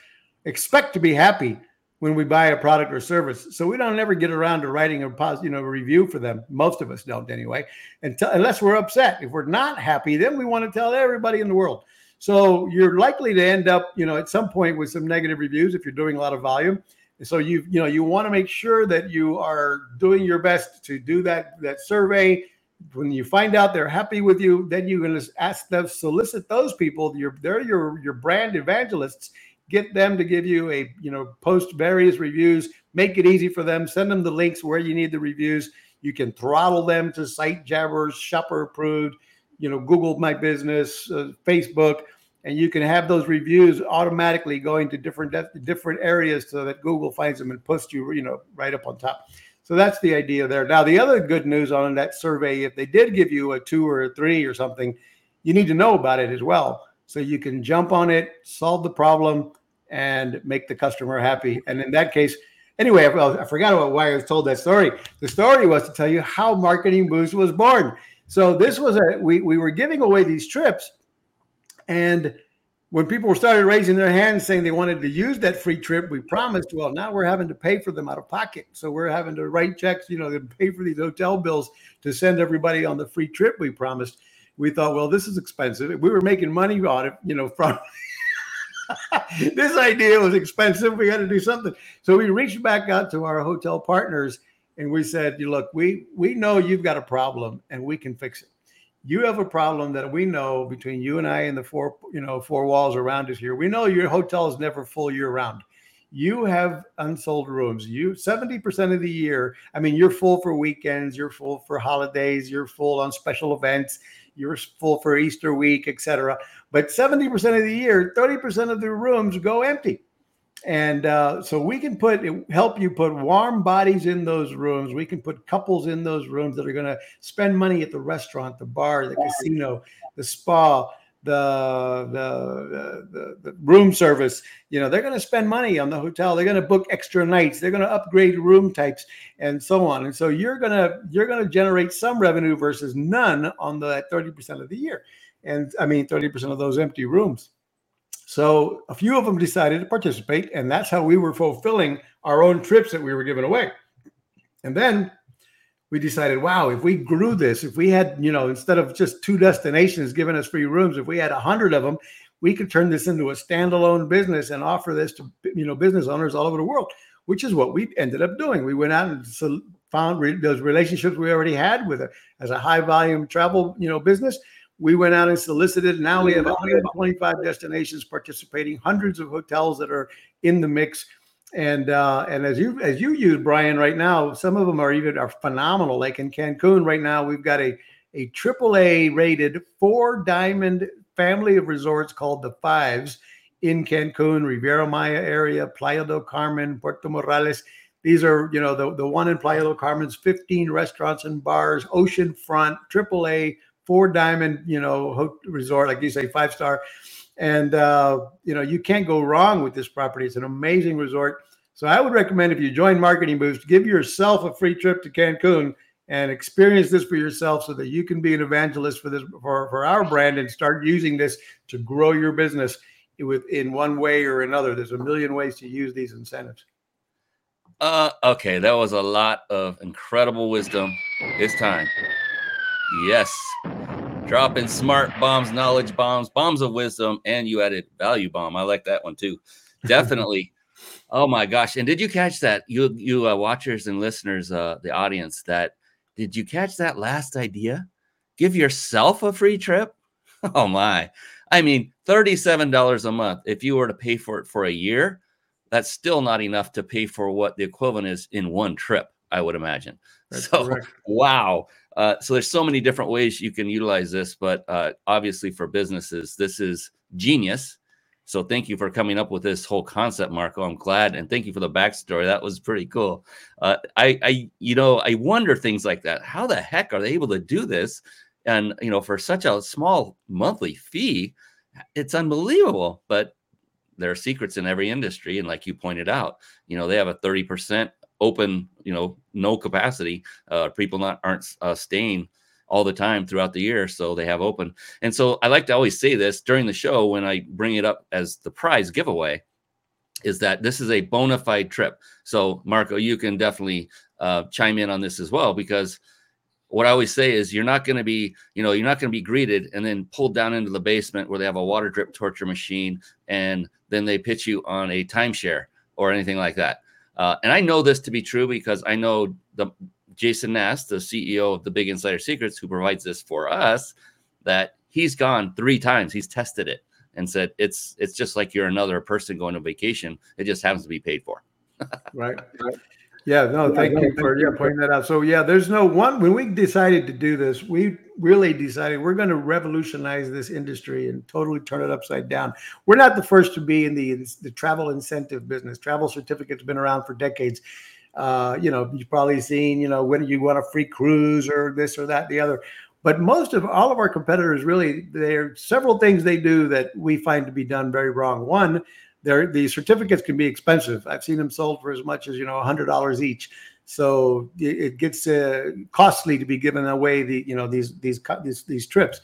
expect to be happy when we buy a product or service. So we don't ever get around to writing a positive, you know, review for them. Most of us don't anyway, unless we're upset. If we're not happy, then we want to tell everybody in the world. So you're likely to end up, you know, at some point with some negative reviews if you're doing a lot of volume. So you, you know, you want to make sure that you are doing your best to do that that survey. When you find out they're happy with you, then you can ask them, solicit those people. Your, they're your your brand evangelists get them to give you a you know post various reviews make it easy for them send them the links where you need the reviews. You can throttle them to Sitejabbers shopper approved you know google my business uh, facebook and you can have those reviews automatically going to different different areas so that google finds them and puts you you know right up on top. So that's the idea there. Now the other good news on that survey if they did give you a two or a three or something you need to know about it as well so you can jump on it, solve the problem, and make the customer happy. And in that case, anyway, I, I forgot about why I was told that story. The story was to tell you how Marketing Boost was born. So this was a we we were giving away these trips, and when people started raising their hands saying they wanted to use that free trip, we promised. Well, now we're having to pay for them out of pocket, so we're having to write checks, you know, to pay for these hotel bills to send everybody on the free trip we promised we thought, well, this is expensive. We were making money on it, you know, from [laughs] this idea was expensive. We had to do something. So we reached back out to our hotel partners and we said, you look, we we know you've got a problem and we can fix it. You have a problem that we know between you and I and the four, you know, four walls around us here. We know your hotel is never full year round. You have unsold rooms. You 70% of the year. I mean, you're full for weekends, you're full for holidays, you're full on special events you're full for Easter week, etc. But 70% of the year, 30% of the rooms go empty. And uh, so we can put help you put warm bodies in those rooms. We can put couples in those rooms that are going to spend money at the restaurant, the bar, the casino, the spa, the, the the, the room service you know they're going to spend money on the hotel. They're going to book extra nights. They're going to upgrade room types and so on. And so you're going to you're going to generate some revenue versus none on the 30% of the year. And i mean 30% of those empty rooms. So a few of them decided to participate and that's how we were fulfilling our own trips that we were giving away. And then we decided, wow, if we grew this, if we had, you know, instead of just two destinations giving us free rooms, if we had a hundred of them, we could turn this into a standalone business and offer this to, you know, business owners all over the world, which is what we ended up doing. We went out and found re- those relationships we already had with a, as a high volume travel, you know, business. We went out and solicited. Now we have 125 destinations participating, hundreds of hotels that are in the mix. And uh, and as you as you use Brian right now, some of them are even are phenomenal. Like in Cancun right now, we've got a a triple A rated four diamond family of resorts called the Fives in Cancun, Riviera Maya area, Playa del Carmen, Puerto Morelos. These are, you know, the, the one in Playa del Carmen's 15 restaurants and bars, oceanfront, triple A, four diamond, you know, resort, like you say, five star. And, uh, you know, you can't go wrong with this property. It's an amazing resort. So I would recommend if you join Marketing Boost, give yourself a free trip to Cancun and experience this for yourself so that you can be an evangelist for this for, for our brand and start using this to grow your business with in one way or another. There's a million ways to use these incentives. Uh okay, that was a lot of incredible wisdom. It's time. Yes. Dropping smart bombs, knowledge bombs, bombs of wisdom, and you added value bomb. I like that one too. [laughs] Definitely. oh my gosh! And did you catch that? You you uh, watchers and listeners, uh, the audience, that did you catch that last idea? Give yourself a free trip. [laughs] Oh my! I mean, thirty-seven dollars a month. If you were to pay for it for a year, that's still not enough to pay for what the equivalent is in one trip. I would imagine. That's so correct. [laughs] wow. Uh, so there's so many different ways you can utilize this, but uh, obviously for businesses, this is genius. So thank you for coming up with this whole concept, Marco. I'm glad, and thank you for the backstory. That was pretty cool. Uh, I, I, you know, I wonder things like that. How the heck are they able to do this? And you know, for such a small monthly fee, it's unbelievable. But there are secrets in every industry, and like you pointed out, you know, they have a 30 percent open, you know, no capacity. Uh, people not aren't uh, staying all the time throughout the year, so they have open. And so I like to always say this during the show when I bring it up as the prize giveaway, is that this is a bona fide trip. So Marco, you can definitely uh, chime in on this as well because what I always say is you're not going to be, you know, you're not going to be greeted and then pulled down into the basement where they have a water drip torture machine and then they pitch you on a timeshare or anything like that. Uh, and I know this to be true because I know the Jason Nass, the CEO of the Big Insider Secrets, who provides this for us, that he's gone three times. He's tested it and said it's it's just like you're another person going on vacation. It just happens to be paid for. [laughs] right. right. Yeah, no, thank you for yeah, pointing that out. So yeah, there's no one when we decided to do this, we really decided we're going to revolutionize this industry and totally turn it upside down. We're not the first to be in the the travel incentive business. Travel certificates been around for decades. Uh, you know, you've probably seen, you know, when you want a free cruise or this or that, the other. But most of all of our competitors really, there are several things they do that we find to be done very wrong. One, the certificates can be expensive. I've seen them sold for as much as you know hundred dollars each. So it gets uh, costly to be given away the you know these these these these trips.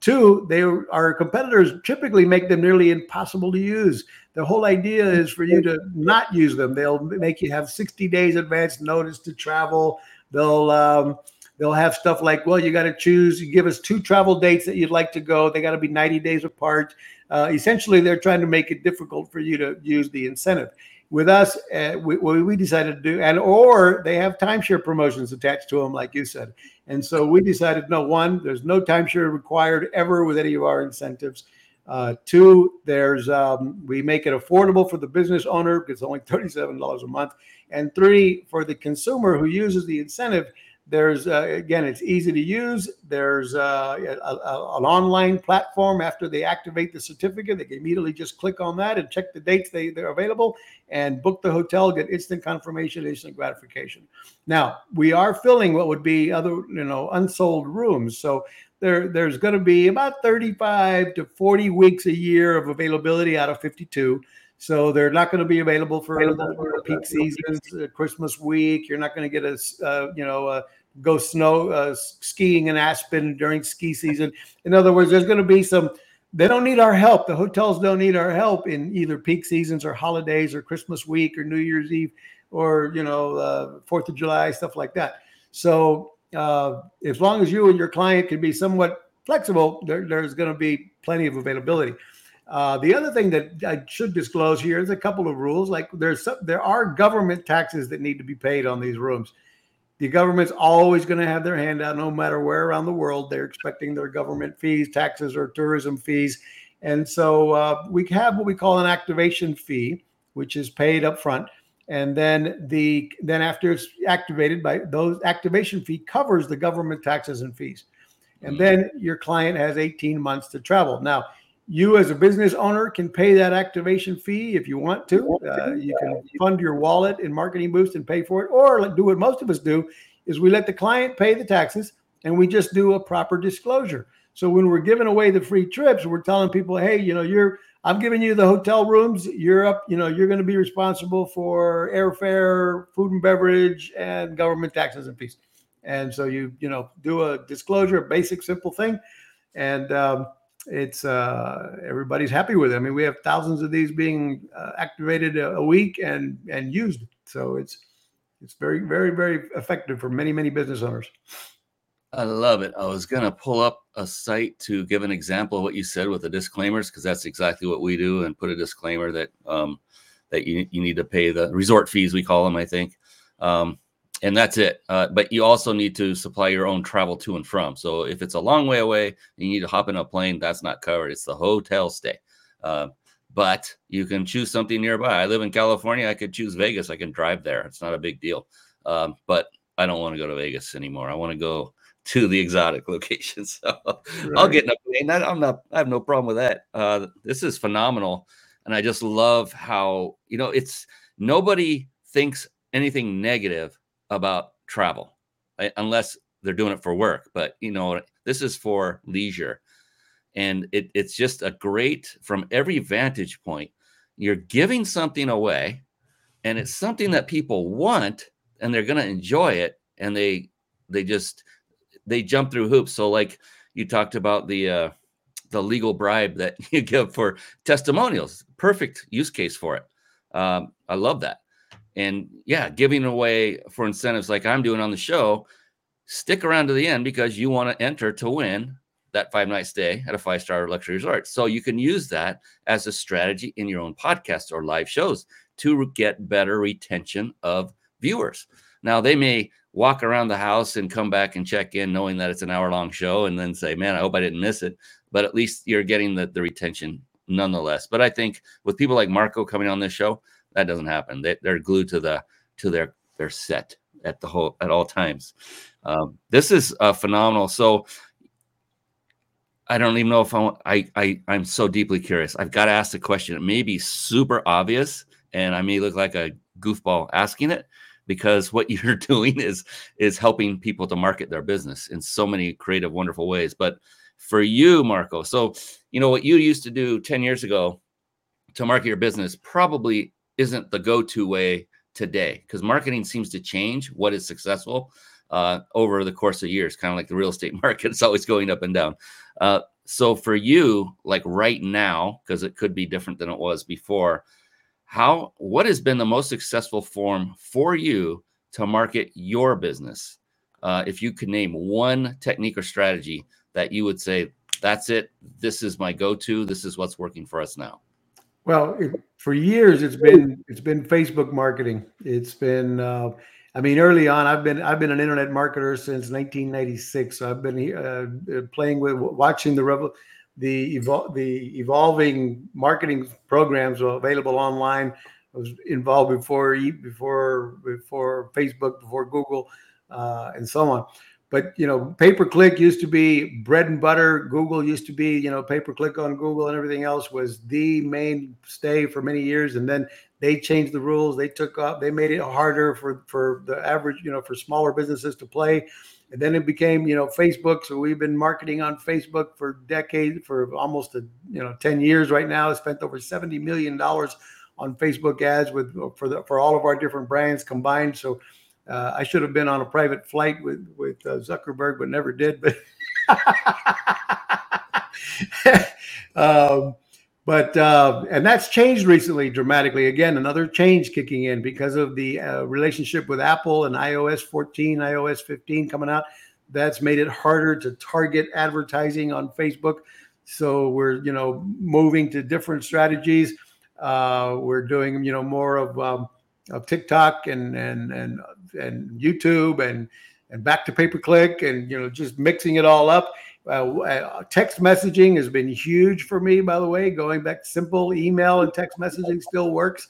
Two, they our competitors typically make them nearly impossible to use. The whole idea is for you to not use them. They'll make you have 60 days advance notice to travel. They'll um, they'll have stuff like, well, you got to choose. You give us two travel dates that you'd like to go. They got to be 90 days apart uh, essentially they're trying to make it difficult for you to use the incentive. With us uh, we, we decided to do and or they have timeshare promotions attached to them like you said. And so we decided no one there's no timeshare required ever with any of our incentives. Uh, two there's um, we make it affordable for the business owner because it's only [laughs] $37 a month. And three for the consumer who uses the incentive there's uh, again, it's easy to use. There's uh, a, a, an online platform. After they activate the certificate, they can immediately just click on that and check the dates they, they're available and book the hotel, get instant confirmation, instant gratification. Now we are filling what would be other, you know, unsold rooms. So there, there's going to be about 35 to 40 weeks a year of availability out of 52. So they're not going to be available for, available for peak seasons, uh, Christmas week. You're not going to get a, uh, you know, a go snow uh, skiing in Aspen during ski season. In other words, there's going to be some. They don't need our help. The hotels don't need our help in either peak seasons or holidays or Christmas week or New Year's Eve or you know uh, Fourth of July stuff like that. So uh, as long as you and your client can be somewhat flexible, there, there's going to be plenty of availability. Uh, the other thing that I should disclose here is a couple of rules. Like there's some, there are government taxes that need to be paid on these rooms the government's always going to have their hand out no matter where around the world. They're expecting their government fees, taxes, or tourism fees. And so uh, we have what we call an activation fee, which is paid up front. And then the then after it's activated by those activation fee covers the government taxes and fees. And mm-hmm. then your client has 18 months to travel. Now, you as a business owner can pay that activation fee if you want to. Uh, you can fund your wallet in Marketing Boost and pay for it, or do what most of us do: is we let the client pay the taxes and we just do a proper disclosure. So when we're giving away the free trips, we're telling people, hey, you know, you're I'm giving you the hotel rooms. You're up, you know, you're going to be responsible for airfare, food and beverage, and government taxes and fees. And so you, you know, do a disclosure, a basic, simple thing, and um, it's uh, everybody's happy with it. I mean, we have thousands of these being uh, activated a, a, week and and used. So it's it's very very very effective for many many business owners. I love it. I was gonna pull up a site to give an example of what you said with the disclaimers because that's exactly what we do and put a disclaimer that um, that you you need to pay the resort fees we call them. I think. Um, and that's it. Uh, but you also need to supply your own travel to and from. So if it's a long way away, you need to hop in a plane. That's not covered. It's the hotel stay. Uh, but you can choose something nearby. I live in California. I could choose Vegas. I can drive there. It's not a big deal. Um, but I don't want to go to Vegas anymore. I want to go to the exotic [laughs] locations. So right. I'll get in a plane. I, am not. I have no problem with that. Uh, this is phenomenal, and I just love how you know it's nobody thinks anything negative about travel right? unless they're doing it for work. But you know, this is for leisure. And it, it's just a great from every vantage point. You're giving something away, and it's something that people want, and they're going to enjoy it, and they they just they jump through hoops. So, like you talked about the uh, the legal bribe that [laughs] you give for testimonials, perfect use case for it. Um, I love that and yeah, giving away for incentives like I'm doing on the show, stick around to the end because you want to enter to win that five night stay at a five star luxury resort. So you can use that as a strategy in your own podcast or live shows to get better retention of viewers. Now they may walk around the house and come back and check in knowing that it's an hour long show and then say, man, I hope I didn't miss it. But at least you're getting the, the retention nonetheless. But I think with people like Marco coming on this show, that doesn't happen. They, they're glued to the to their their set at the whole at all times. Um, this is uh, phenomenal. So I don't even know if I, I I I'm so deeply curious. I've got to ask the question. It may be super obvious, and I may look like a goofball asking it because what [laughs] you're doing is is helping people to market their business in so many creative, wonderful ways. But for you, Marco, so you know what you used to do 10 years ago to market your business probably isn't the go-to way today because marketing seems to change what is successful uh, over the course of years kind of like the real estate [laughs] market it's always going up and down. Uh, so for you like right now because it could be different than it was before how what has been the most successful form for you to market your business? Uh, if you could name one technique or strategy that you would say that's it. This is my go-to. This is what's working for us now well, it, for years it's been it's been Facebook marketing. It's been uh, I mean early on I've been I've been an internet marketer since 1996. So I've been uh, uh, playing with watching the revel the evol- the evolving marketing programs available online. I was involved before before before Facebook, before Google, uh, and so on but you know pay per click used to be bread and butter. Google used to be you know pay per click on google and everything else was the mainstay for many years. And then they changed the rules. They took up they made it harder for for the average you know for smaller businesses to play. And then it became you know facebook. So we've been marketing on facebook for decades for almost a you know 10 years right now. Spent over 70 million dollars on facebook ads with for the for all of our different brands combined. So uh, I should have been on a private flight with with uh, Zuckerberg, but never did. But [laughs] um, but uh, and that's changed recently dramatically. Again, another change kicking in because of the uh, relationship with Apple and iOS 14, iOS 15 coming out. That's made it harder to target advertising on Facebook. So we're you know moving to different strategies. Uh, we're doing you know more of um, of TikTok and and and and YouTube and and back to pay per click and you know just mixing it all up. Uh, uh, text messaging has been huge for me, by the way. Going back to simple email and text messaging still works.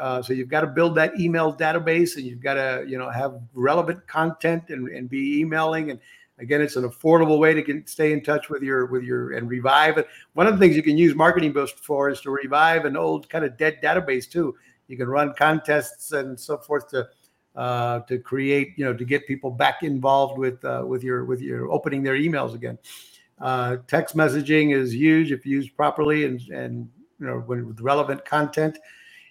Uh, so you've got to build that email database, and you've got to you know have relevant content and, and be emailing. And again, it's an affordable way to get, stay in touch with your with your and revive it. One of the things you can use Marketing Boost for is to revive an old kind of dead database too. You can run contests and so forth to uh, to create, you know, to get people back involved with uh, with your with your opening their emails again. Uh, text messaging is huge if used properly and and you know with relevant content.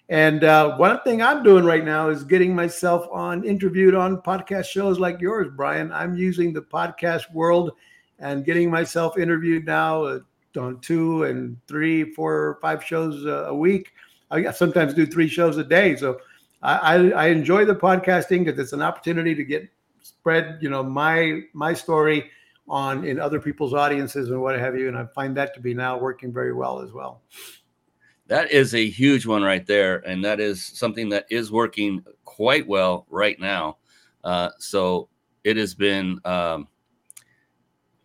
And uh, one thing I'm doing right now is getting myself on interviewed on podcast shows like yours, Brian. I'm using the podcast world and getting myself interviewed now uh, on two and three, four, five shows a week. I sometimes do three shows a day. So I, I enjoy the podcasting because it's an opportunity to get spread, you know, my my story on in other people's audiences and what have you. And I find that to be now working very well as well. That is a huge one right there, and that is something that is working quite well right now. Uh, so it has been. Um,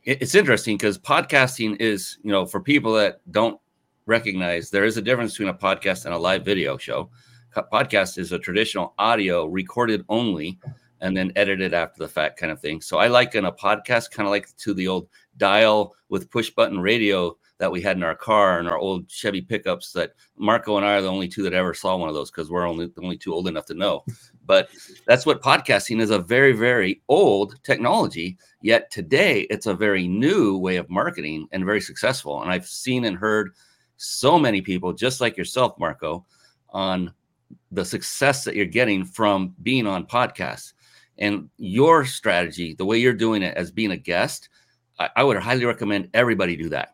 it, it's interesting because podcasting is, you know, for people that don't recognize, there is a difference between a podcast and a live video show podcast is a traditional audio recorded only and then edited after the fact kind of thing. So I liken a podcast kind of like to the old dial with push button radio that we had in our car and our old Chevy pickups that Marco and I are the only two that ever saw one of those because we're only the only two old enough to know. But that's what podcasting is a very, very old technology. Yet today it's a very new way of marketing and very successful. And I've seen and heard so many people, just like yourself, Marco, on the success that you're getting from being on podcasts and your strategy, the way you're doing it as being a guest, I, I would highly recommend everybody do that.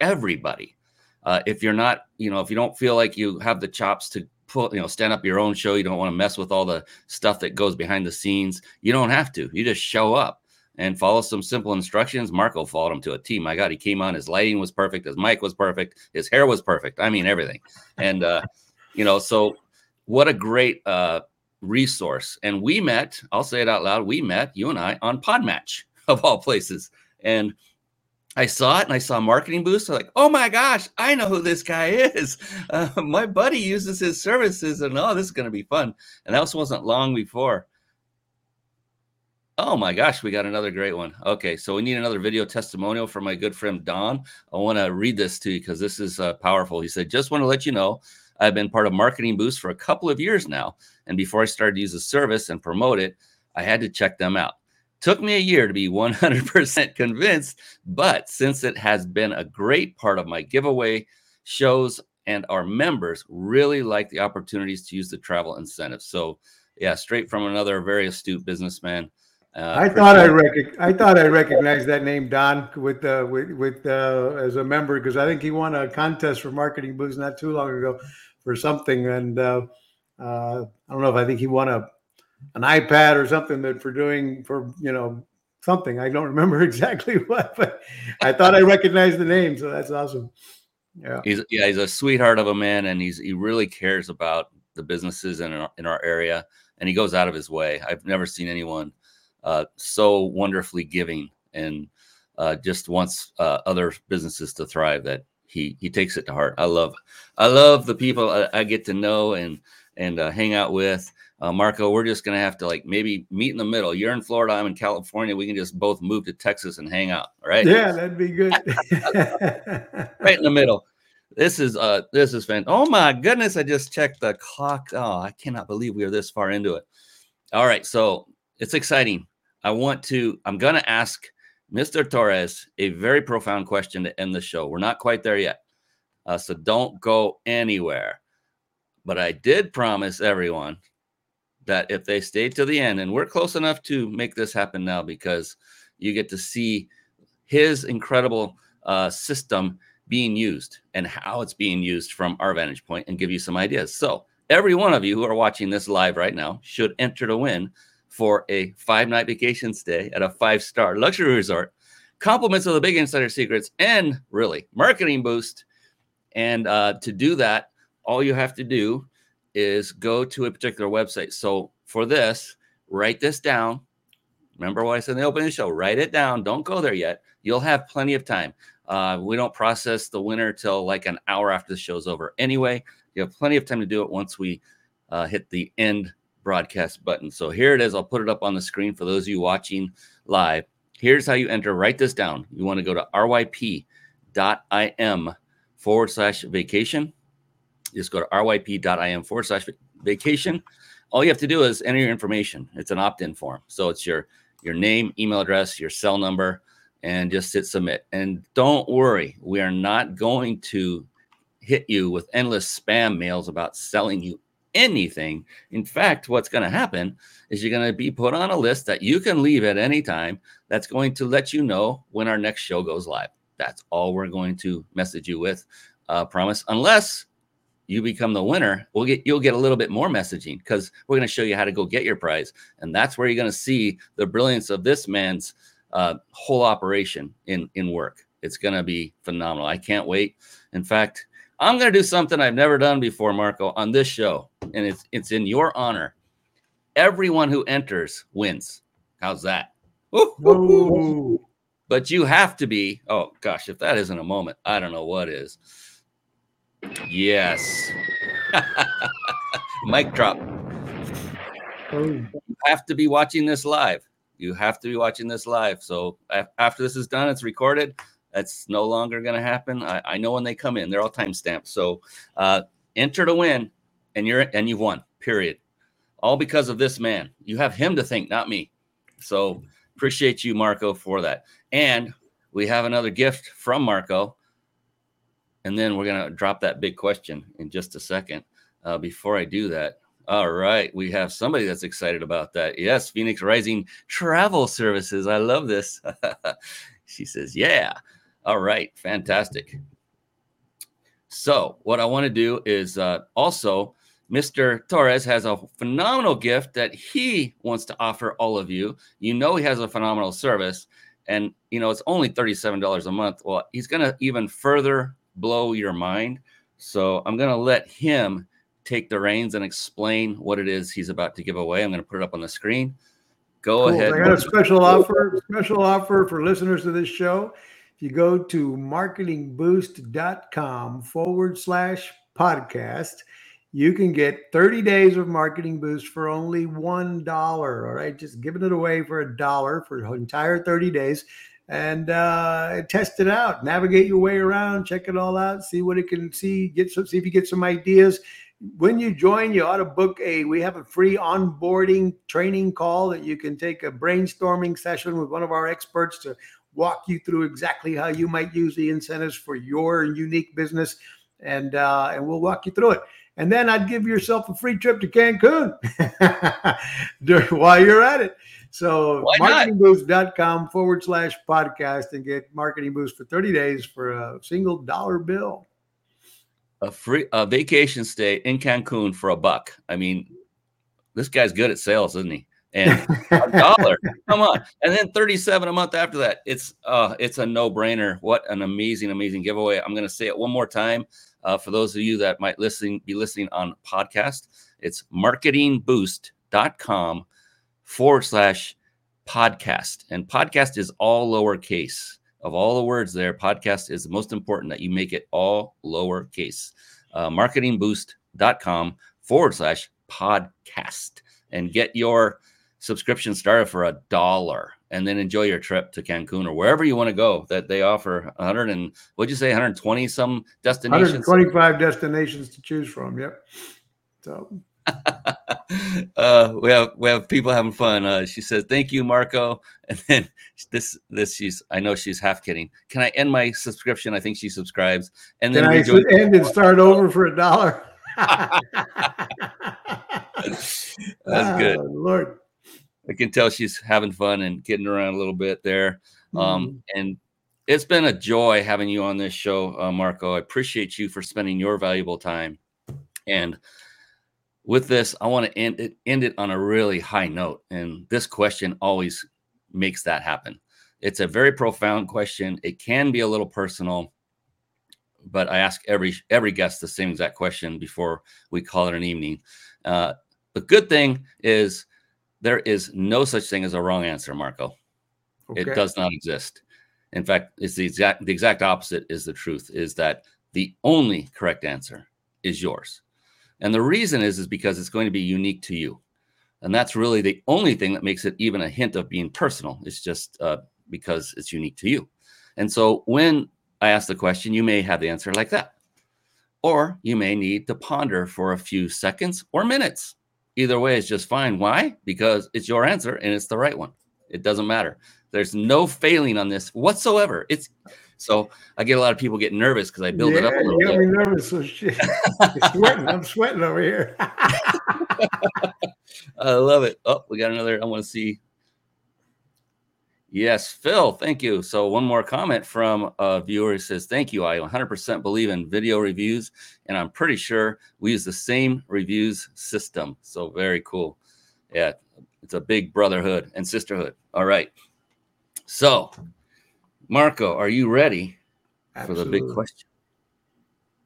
Everybody. Uh, if you're not, you know, if you don't feel like you have the chops to put, you know, stand up your own show, you don't want to mess with all the stuff that goes behind the scenes. You don't have to. You just show up and follow some simple instructions. Marco followed him to a T. My God, he came on. His lighting was perfect. His mic was perfect. His hair was perfect. I mean, everything. And uh, you know, so what a great uh, resource. And we met, I'll say it out loud, we met, you and I, on Podmatch [laughs] of all places. And I saw it and I saw Marketing Boost. I'm like, oh my gosh, I know who this guy is. [laughs] Uh, my buddy uses his services, and oh, this is going to be fun. And that wasn't long before. Oh my gosh, we got another great one. Okay, so we need another video testimonial from my good friend Don. I want to read this to you because this is uh, powerful. He said, Just want to let you know I've been part of Marketing Boost for a couple of years now. And before I started to use the service and promote it, I had to check them out. Took me a year to be 100% convinced, but since it has been a great part of my giveaway shows and our members really like the opportunities to use the travel incentives. So, yeah, straight from another very astute businessman. Uh, I thought I rec- I thought I recognized that name Don with uh, with with uh, as a member because I think he won a contest for Marketing Boost not too long ago for something, and uh, uh, I don't know if I think he won a an iPad or something that for doing for you know something. I don't [laughs] remember exactly what, but I thought I recognized the name, so that's awesome. Yeah, he's yeah he's a sweetheart of a man, and he's he really cares about the businesses in our, in our area, and he goes out of his way. I've never seen anyone uh, so wonderfully giving and uh, just wants uh, other businesses to thrive that he he takes it to heart. I love I love the people I, I get to know and and uh, hang out with. Uh, Marco, we're just gonna have to like maybe meet in the middle. You're in Florida, I'm in California. We can just both move to Texas and hang out. right? Yeah, that'd be good. [laughs] right in the middle. This is uh this is fan. Oh my goodness! I just checked the clock. Oh, I cannot believe we are this far into it. All right, so it's exciting. I want to. I'm gonna ask Mr. Torres, a very profound question to end the show. We're not quite there yet. Uh, so don't go anywhere. But I did promise everyone that if they stay to the end, and we're close enough to make this happen now because you get to see his incredible uh, system being used and how it's being used from our vantage point and give you some ideas. So, every one of you who are watching this live right now should enter to win for a five night vacation stay at a five star luxury resort, compliments of the big insider secrets, and really marketing boost. And uh, to do that, all you have to do is go to a particular website. So for this, write this down. Remember what I said in the opening show? Write it down. Don't go there yet. You'll have plenty of time. Uh, we don't process the winner till like an hour after the show's over. Anyway, you have plenty of time to do it once we uh, hit the end broadcast button. So here it is. I'll put it up on the screen for those of you watching live. Here's how you enter. Write this down. You want to go to ryp.im forward slash vacation. Just go to ryp.im forward slash vacation. All you have to do is enter your information. It's an opt in form. So it's your your name, email address, your cell number, and just hit submit. And don't worry, we are not going to hit you with endless spam mails about selling you anything. In fact, what's going to happen is you're going to be put on a list that you can leave at any time that's going to let you know when our next show goes live. That's all we're going to message you with. Uh, promise, unless you become the winner, we'll get you'll get a little bit more messaging because we're going to show you how to go get your prize, and that's where you're going to see the brilliance of this man's uh, whole operation in in work. It's going to be phenomenal. I can't wait. In fact, I'm going to do something I've never done before, Marco, on this show, and it's it's in your honor. Everyone who enters wins. How's that? But you have to be. Oh gosh, if that isn't a moment, I don't know what is. Yes. [laughs] Mic drop. You have to be watching this live. You have to be watching this live. So after this is done, it's recorded. That's no longer going to happen. I, I, know when they come in; they're all time stamped. So uh, enter to win, and you're and you've won. Period. All because of this man. You have him to thank, not me. So appreciate you, Marco, for that. And we have another gift from Marco. And then we're to drop that big question in just a second. Uh, before I do that, all right, we have somebody that's excited about that. Yes, Phoenix Rising Travel Services. I love this. [laughs] she says, Yeah. All right, fantastic. So, what I want to do is uh, also, Mr. Torres has a phenomenal gift that he wants to offer all of you. You know, he has a phenomenal service, and you know, it's only $37 a month. Well, he's going to even further blow your mind. So I'm going to let him take the reins and explain what it is he's about to give away. I'm going to put it up on the screen. Go cool. ahead. I got a special offer, special offer for listeners of this show. If you go to marketingboost.com forward slash podcast, you can get 30 days of marketing boost for only $1. All right. Just giving it away for a dollar for entire 30 days and uh, test it out. Navigate your way around, check it all out, see what it can see, get some, see if you get some ideas. When you join, you ought to book a. We have a free onboarding training call that you can take a brainstorming session with one of our experts to walk you through exactly how you might use the incentives for your unique business, and uh, and we'll walk you through it. And then I'd give yourself a free trip to Cancun [laughs] while you're at it. So marketingboost.com forward slash podcast and get marketing boost for 30 days for a single dollar bill. A free a vacation stay in Cancun for a buck. I mean, this guy's good at sales, isn't he? And a [laughs] dollar, come on, and then 37 a month after that. It's uh it's a no-brainer. What an amazing, amazing giveaway. I'm gonna say it one more time. Uh, for those of you that might listen be listening on podcast, it's marketingboost.com forward slash podcast. And podcast is all lowercase. Of all the words there, podcast is the most important that you make it all lowercase. Uh, marketingboost.com forward slash podcast and get your subscription started for a dollar and then enjoy your trip to Cancun or wherever you want to go that they offer 100 and what'd you say 120 some destinations 125 destinations to choose from yep so [laughs] uh, we have we have people having fun. Uh, she says, "Thank you, Marco." [laughs] And then this this she's I know she's half kidding. Can I end my subscription? I think she subscribes. And then Can I end and start over for a dollar. [laughs] That's good, oh, Lord. I can tell she's having fun and getting around a little bit there. Um, mm. And it's been a joy having you on this show, uh, Marco. I appreciate you for spending your valuable time and with this, I want to end it, end it on a really high note. And this question always makes that happen. It's a very profound question. It can be a little personal, but I ask every every guest the same exact question before we call it an evening. Uh, the good thing is There is no such thing as a wrong answer, Marco. Okay. It does not exist. In fact, it's the exact the exact opposite is the truth is that the only correct answer is yours. And the reason is is because it's going to be unique to you. And that's really the only thing that makes it even a hint of being personal. It's just uh, because it's unique to you. And so when I ask the question, you may have the answer like that. Or you may need to ponder for a few seconds or minutes. Either way is just fine. Why? Because it's your answer and it's the right one. It doesn't matter. There's no failing on this whatsoever. It's so I get a lot of people get nervous because I build yeah, it up a little you got me nervous. So shit. I'm sweating. I'm sweating over here. [laughs] [laughs] I love it. Oh, we got another. I want to see. Yes, Phil, thank you. So, one more comment from a viewer who says, Thank you. I 100% believe in video reviews, and I'm pretty sure we use the same reviews system. So, very cool. Yeah, it's a big brotherhood and sisterhood. All right. So, Marco, are you ready Absolutely. for the big question?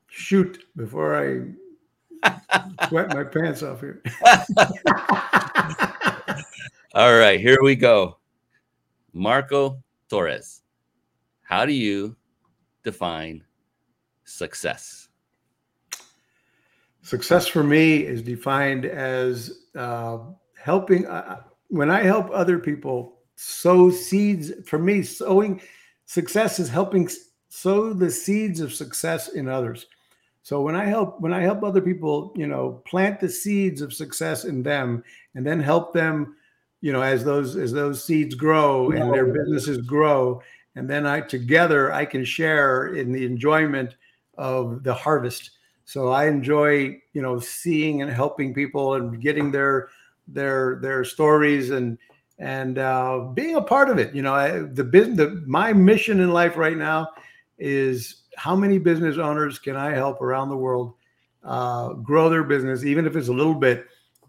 Shoot before I sweat my pants off here. [laughs] All right, here we go. Marco Torres, how do you define success? Success for me is defined as uh, helping. Uh, when I help other people sow seeds, for me, sowing success is helping sow the seeds of success in others. So when I help when I help other people, you know, plant the seeds of success in them and then help them, you know, as those as those seeds grow and their businesses grow and then I together I can share in the enjoyment of the harvest. So I enjoy, you know, seeing and helping people and getting their their their stories and and uh, being a part of it. You know, I, the business, the, my mission in life right now is how many business owners can I help around the world uh, grow their business, even if it's a little bit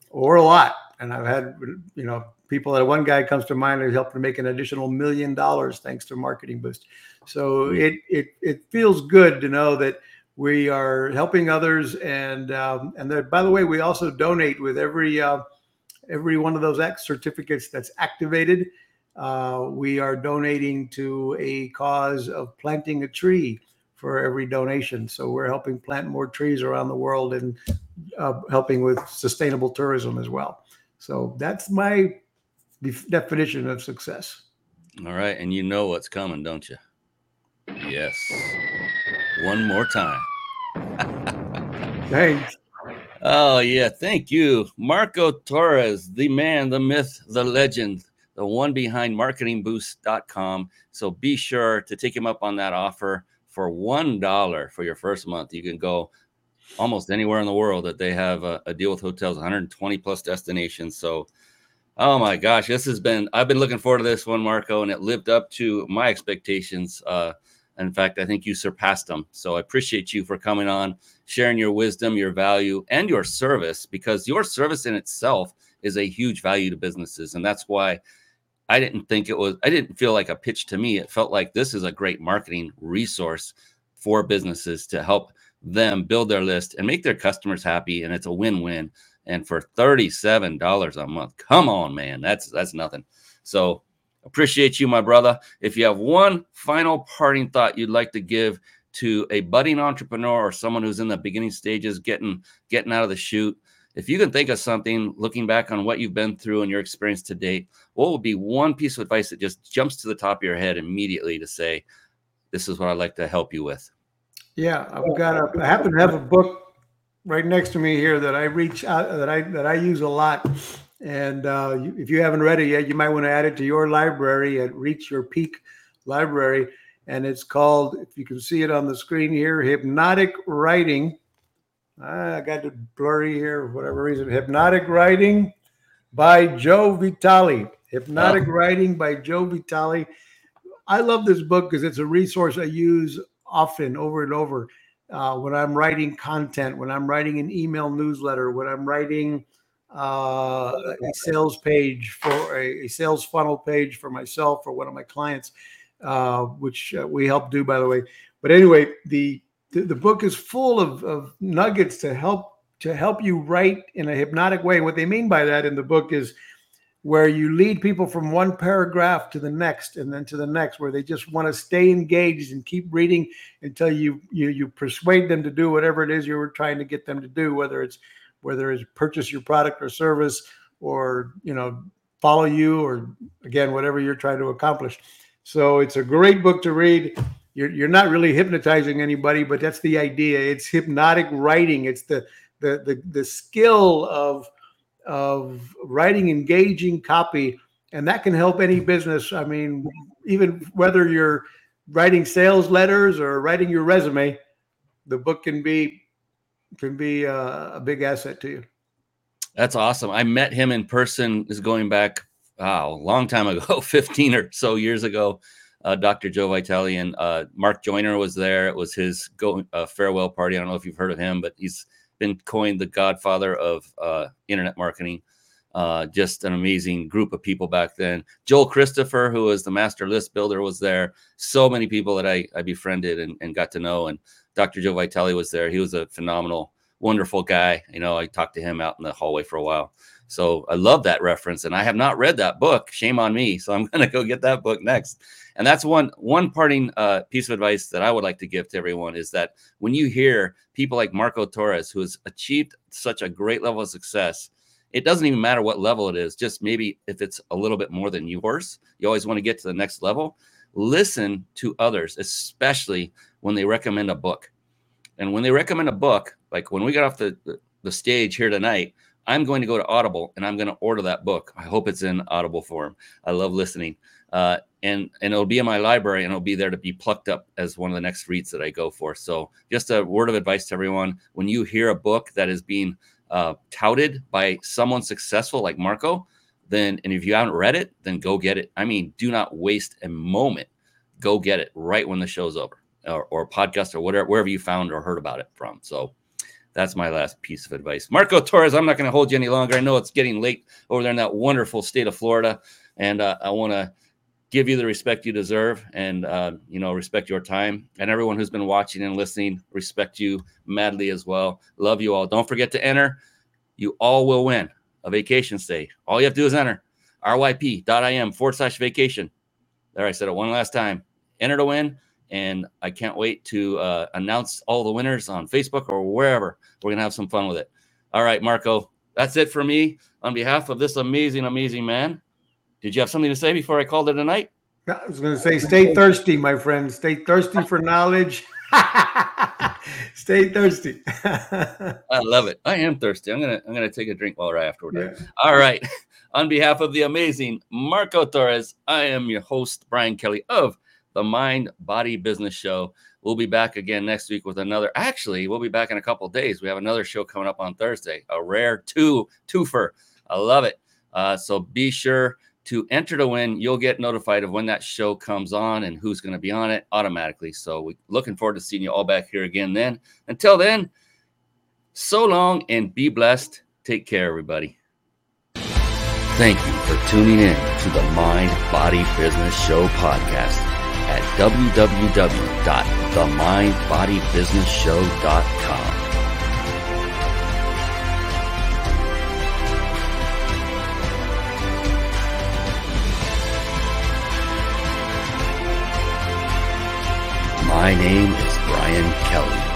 or a lot. And I've had, you know, people that one guy comes to mind who helped to make an additional million dollars thanks to Marketing Boost. So hmm. it it it feels good to know that we are helping others, and um, and that by the way, we also donate with every uh, every one of those X certificates that's activated. Uh, we are donating to a cause of planting a tree for every donation. So we're helping plant more trees around the world and uh, helping with sustainable tourism as well. So that's my def- definition of success. All right, and you know what's coming, don't you? Yes. One more time. Thanks. Oh yeah, thank you, Marco Torres, the man, the myth, the legend, the one behind marketingboost.com. So be sure to take him up on that offer for one dollar for your first month. You can go almost anywhere in the world that they have a, a, deal with hotels, 120 plus destinations. So, oh my gosh, this has been. I've been looking forward to this one, Marco, and it lived up to my expectations. Uh, in fact, I think you surpassed them. So I appreciate you for coming on, sharing your wisdom, your value, and your service, because your service in itself is a huge value to businesses, and that's why I didn't think it was, I didn't feel like a pitch to me. It felt like this is a great marketing resource for businesses to help them build their list and make their customers happy. And it's a win win. And for $37 a month, come on, man, that's that's nothing. So appreciate you, my brother. If you have one final parting thought you'd like to give to a budding entrepreneur or someone who's in the beginning stages, getting getting out of the chute, if you can think of something looking back on what you've been through and your experience to date, what would be one piece of advice that just jumps to the top of your head immediately to say, this is what I'd like to help you with? Yeah, I've got a, I happen to have a book right next to me here that I reach out that I that I use a lot. And uh, you, if you haven't read it yet, you might want to add it to your library at Reach Your Peak Library. And it's called, if you can see it on the screen here, Hypnotic Writing I got it blurry here for whatever reason. Hypnotic Writing by Joe Vitale. Hypnotic oh. Writing by Joe Vitale. I love this book because it's a resource I use often over and over uh, when I'm writing content, when I'm writing an email newsletter, when I'm writing uh, a sales page for a, a, sales funnel page for myself or one of my clients, uh, which uh, we help do, by the way. But anyway, the the, the book is full of, of nuggets to help to help you write in a hypnotic way. What they mean by that in the book is where you lead people from one paragraph to the next and then to the next where they just want to stay engaged and keep reading until you you you persuade them to do whatever it is you were trying to get them to do whether it's whether it's purchase your product or service or you know follow you or again whatever you're trying to accomplish. So it's a great book to read. You're, you're not really hypnotizing anybody but that's the idea. It's hypnotic writing. It's the the the, the skill of of writing engaging copy and that can help any business. I mean even whether you're writing sales letters or writing your resume the book can be can be a, uh, a big asset to you. That's awesome. I met him in person is going back wow a long time ago [laughs] 15 or so years ago. Uh, dr joe vitale and uh, mark joyner was there. It was his go uh, farewell party. I don't know if you've heard of him but he's been coined the godfather of uh, internet marketing. Uh, just an amazing group of people back then. Joel Christopher, who was the master list builder, was there. So many people that I, I befriended and, and got to know. And Dr. Joe Vitale was there. He was a phenomenal, wonderful guy. You know, I talked to him out in the hallway for a while. So I love that reference. And I have not read that book. Shame on me. So I'm [laughs] going to go get that book next. And that's one one parting uh, piece of advice that I would like to give to everyone is that when you hear people like Marco Torres, who has achieved such a great level of success, it doesn't even matter what level it is. Just maybe if it's a little bit more than yours, you always want to get to the next level. Listen to others, especially when they recommend a book. And when they recommend a book, like when we got off the, the, the stage here tonight, I'm going to go to Audible and I'm going to order that book. I hope it's in Audible form. I love listening. Uh, and and it'll be in my library and it'll be there to be plucked up as one of the next reads that I go for. So just a word of advice to everyone: when you hear a book that is being uh, touted by someone successful like Marco, then and if you haven't read it, then go get it. I mean, do not waste a moment. Go get it right when the show's over, or, or podcast or whatever wherever you found or heard about it from. So that's my last piece of advice. Marco Torres, I'm not going to hold you any longer. I know it's getting late over there in that wonderful state of Florida, and uh, I want to give you the respect you deserve and uh, you know respect your time. And everyone who's been watching and listening respect you madly as well. Love you all. Don't forget to enter. You all will win a vacation stay. All you have to do is enter. Ryp.im forward slash vacation. There i said it one last time. Enter to win and i can't wait to uh, announce all the winners on facebook or wherever we're gonna have some fun with it all right marco that's it for me on behalf of this amazing amazing man did you have something to say before I called it a night? I was going to say, stay thirsty, my friend. Stay thirsty for knowledge. [laughs] stay thirsty. [laughs] I love it. I am thirsty. I'm gonna I'm gonna take a drink while we're after. Yeah. All right. [laughs] On behalf of the amazing Marco Torres, I am your host Brian Kelly of the Mind Body Business Show. We'll be back again next week with another. Actually, we'll be back in a couple days. We have another show coming up on Thursday, a rare two twofer. I love it. Uh, so be sure to enter to win, you'll get notified of when that show comes on and who's going to be on it automatically. So we're looking forward to seeing you all back here again then. Until then, so long and be blessed. Take care, everybody. Thank you for tuning in to the Mind Body Business Show podcast at www.themindbodybusinessshow.com. My name is Brian Kelly.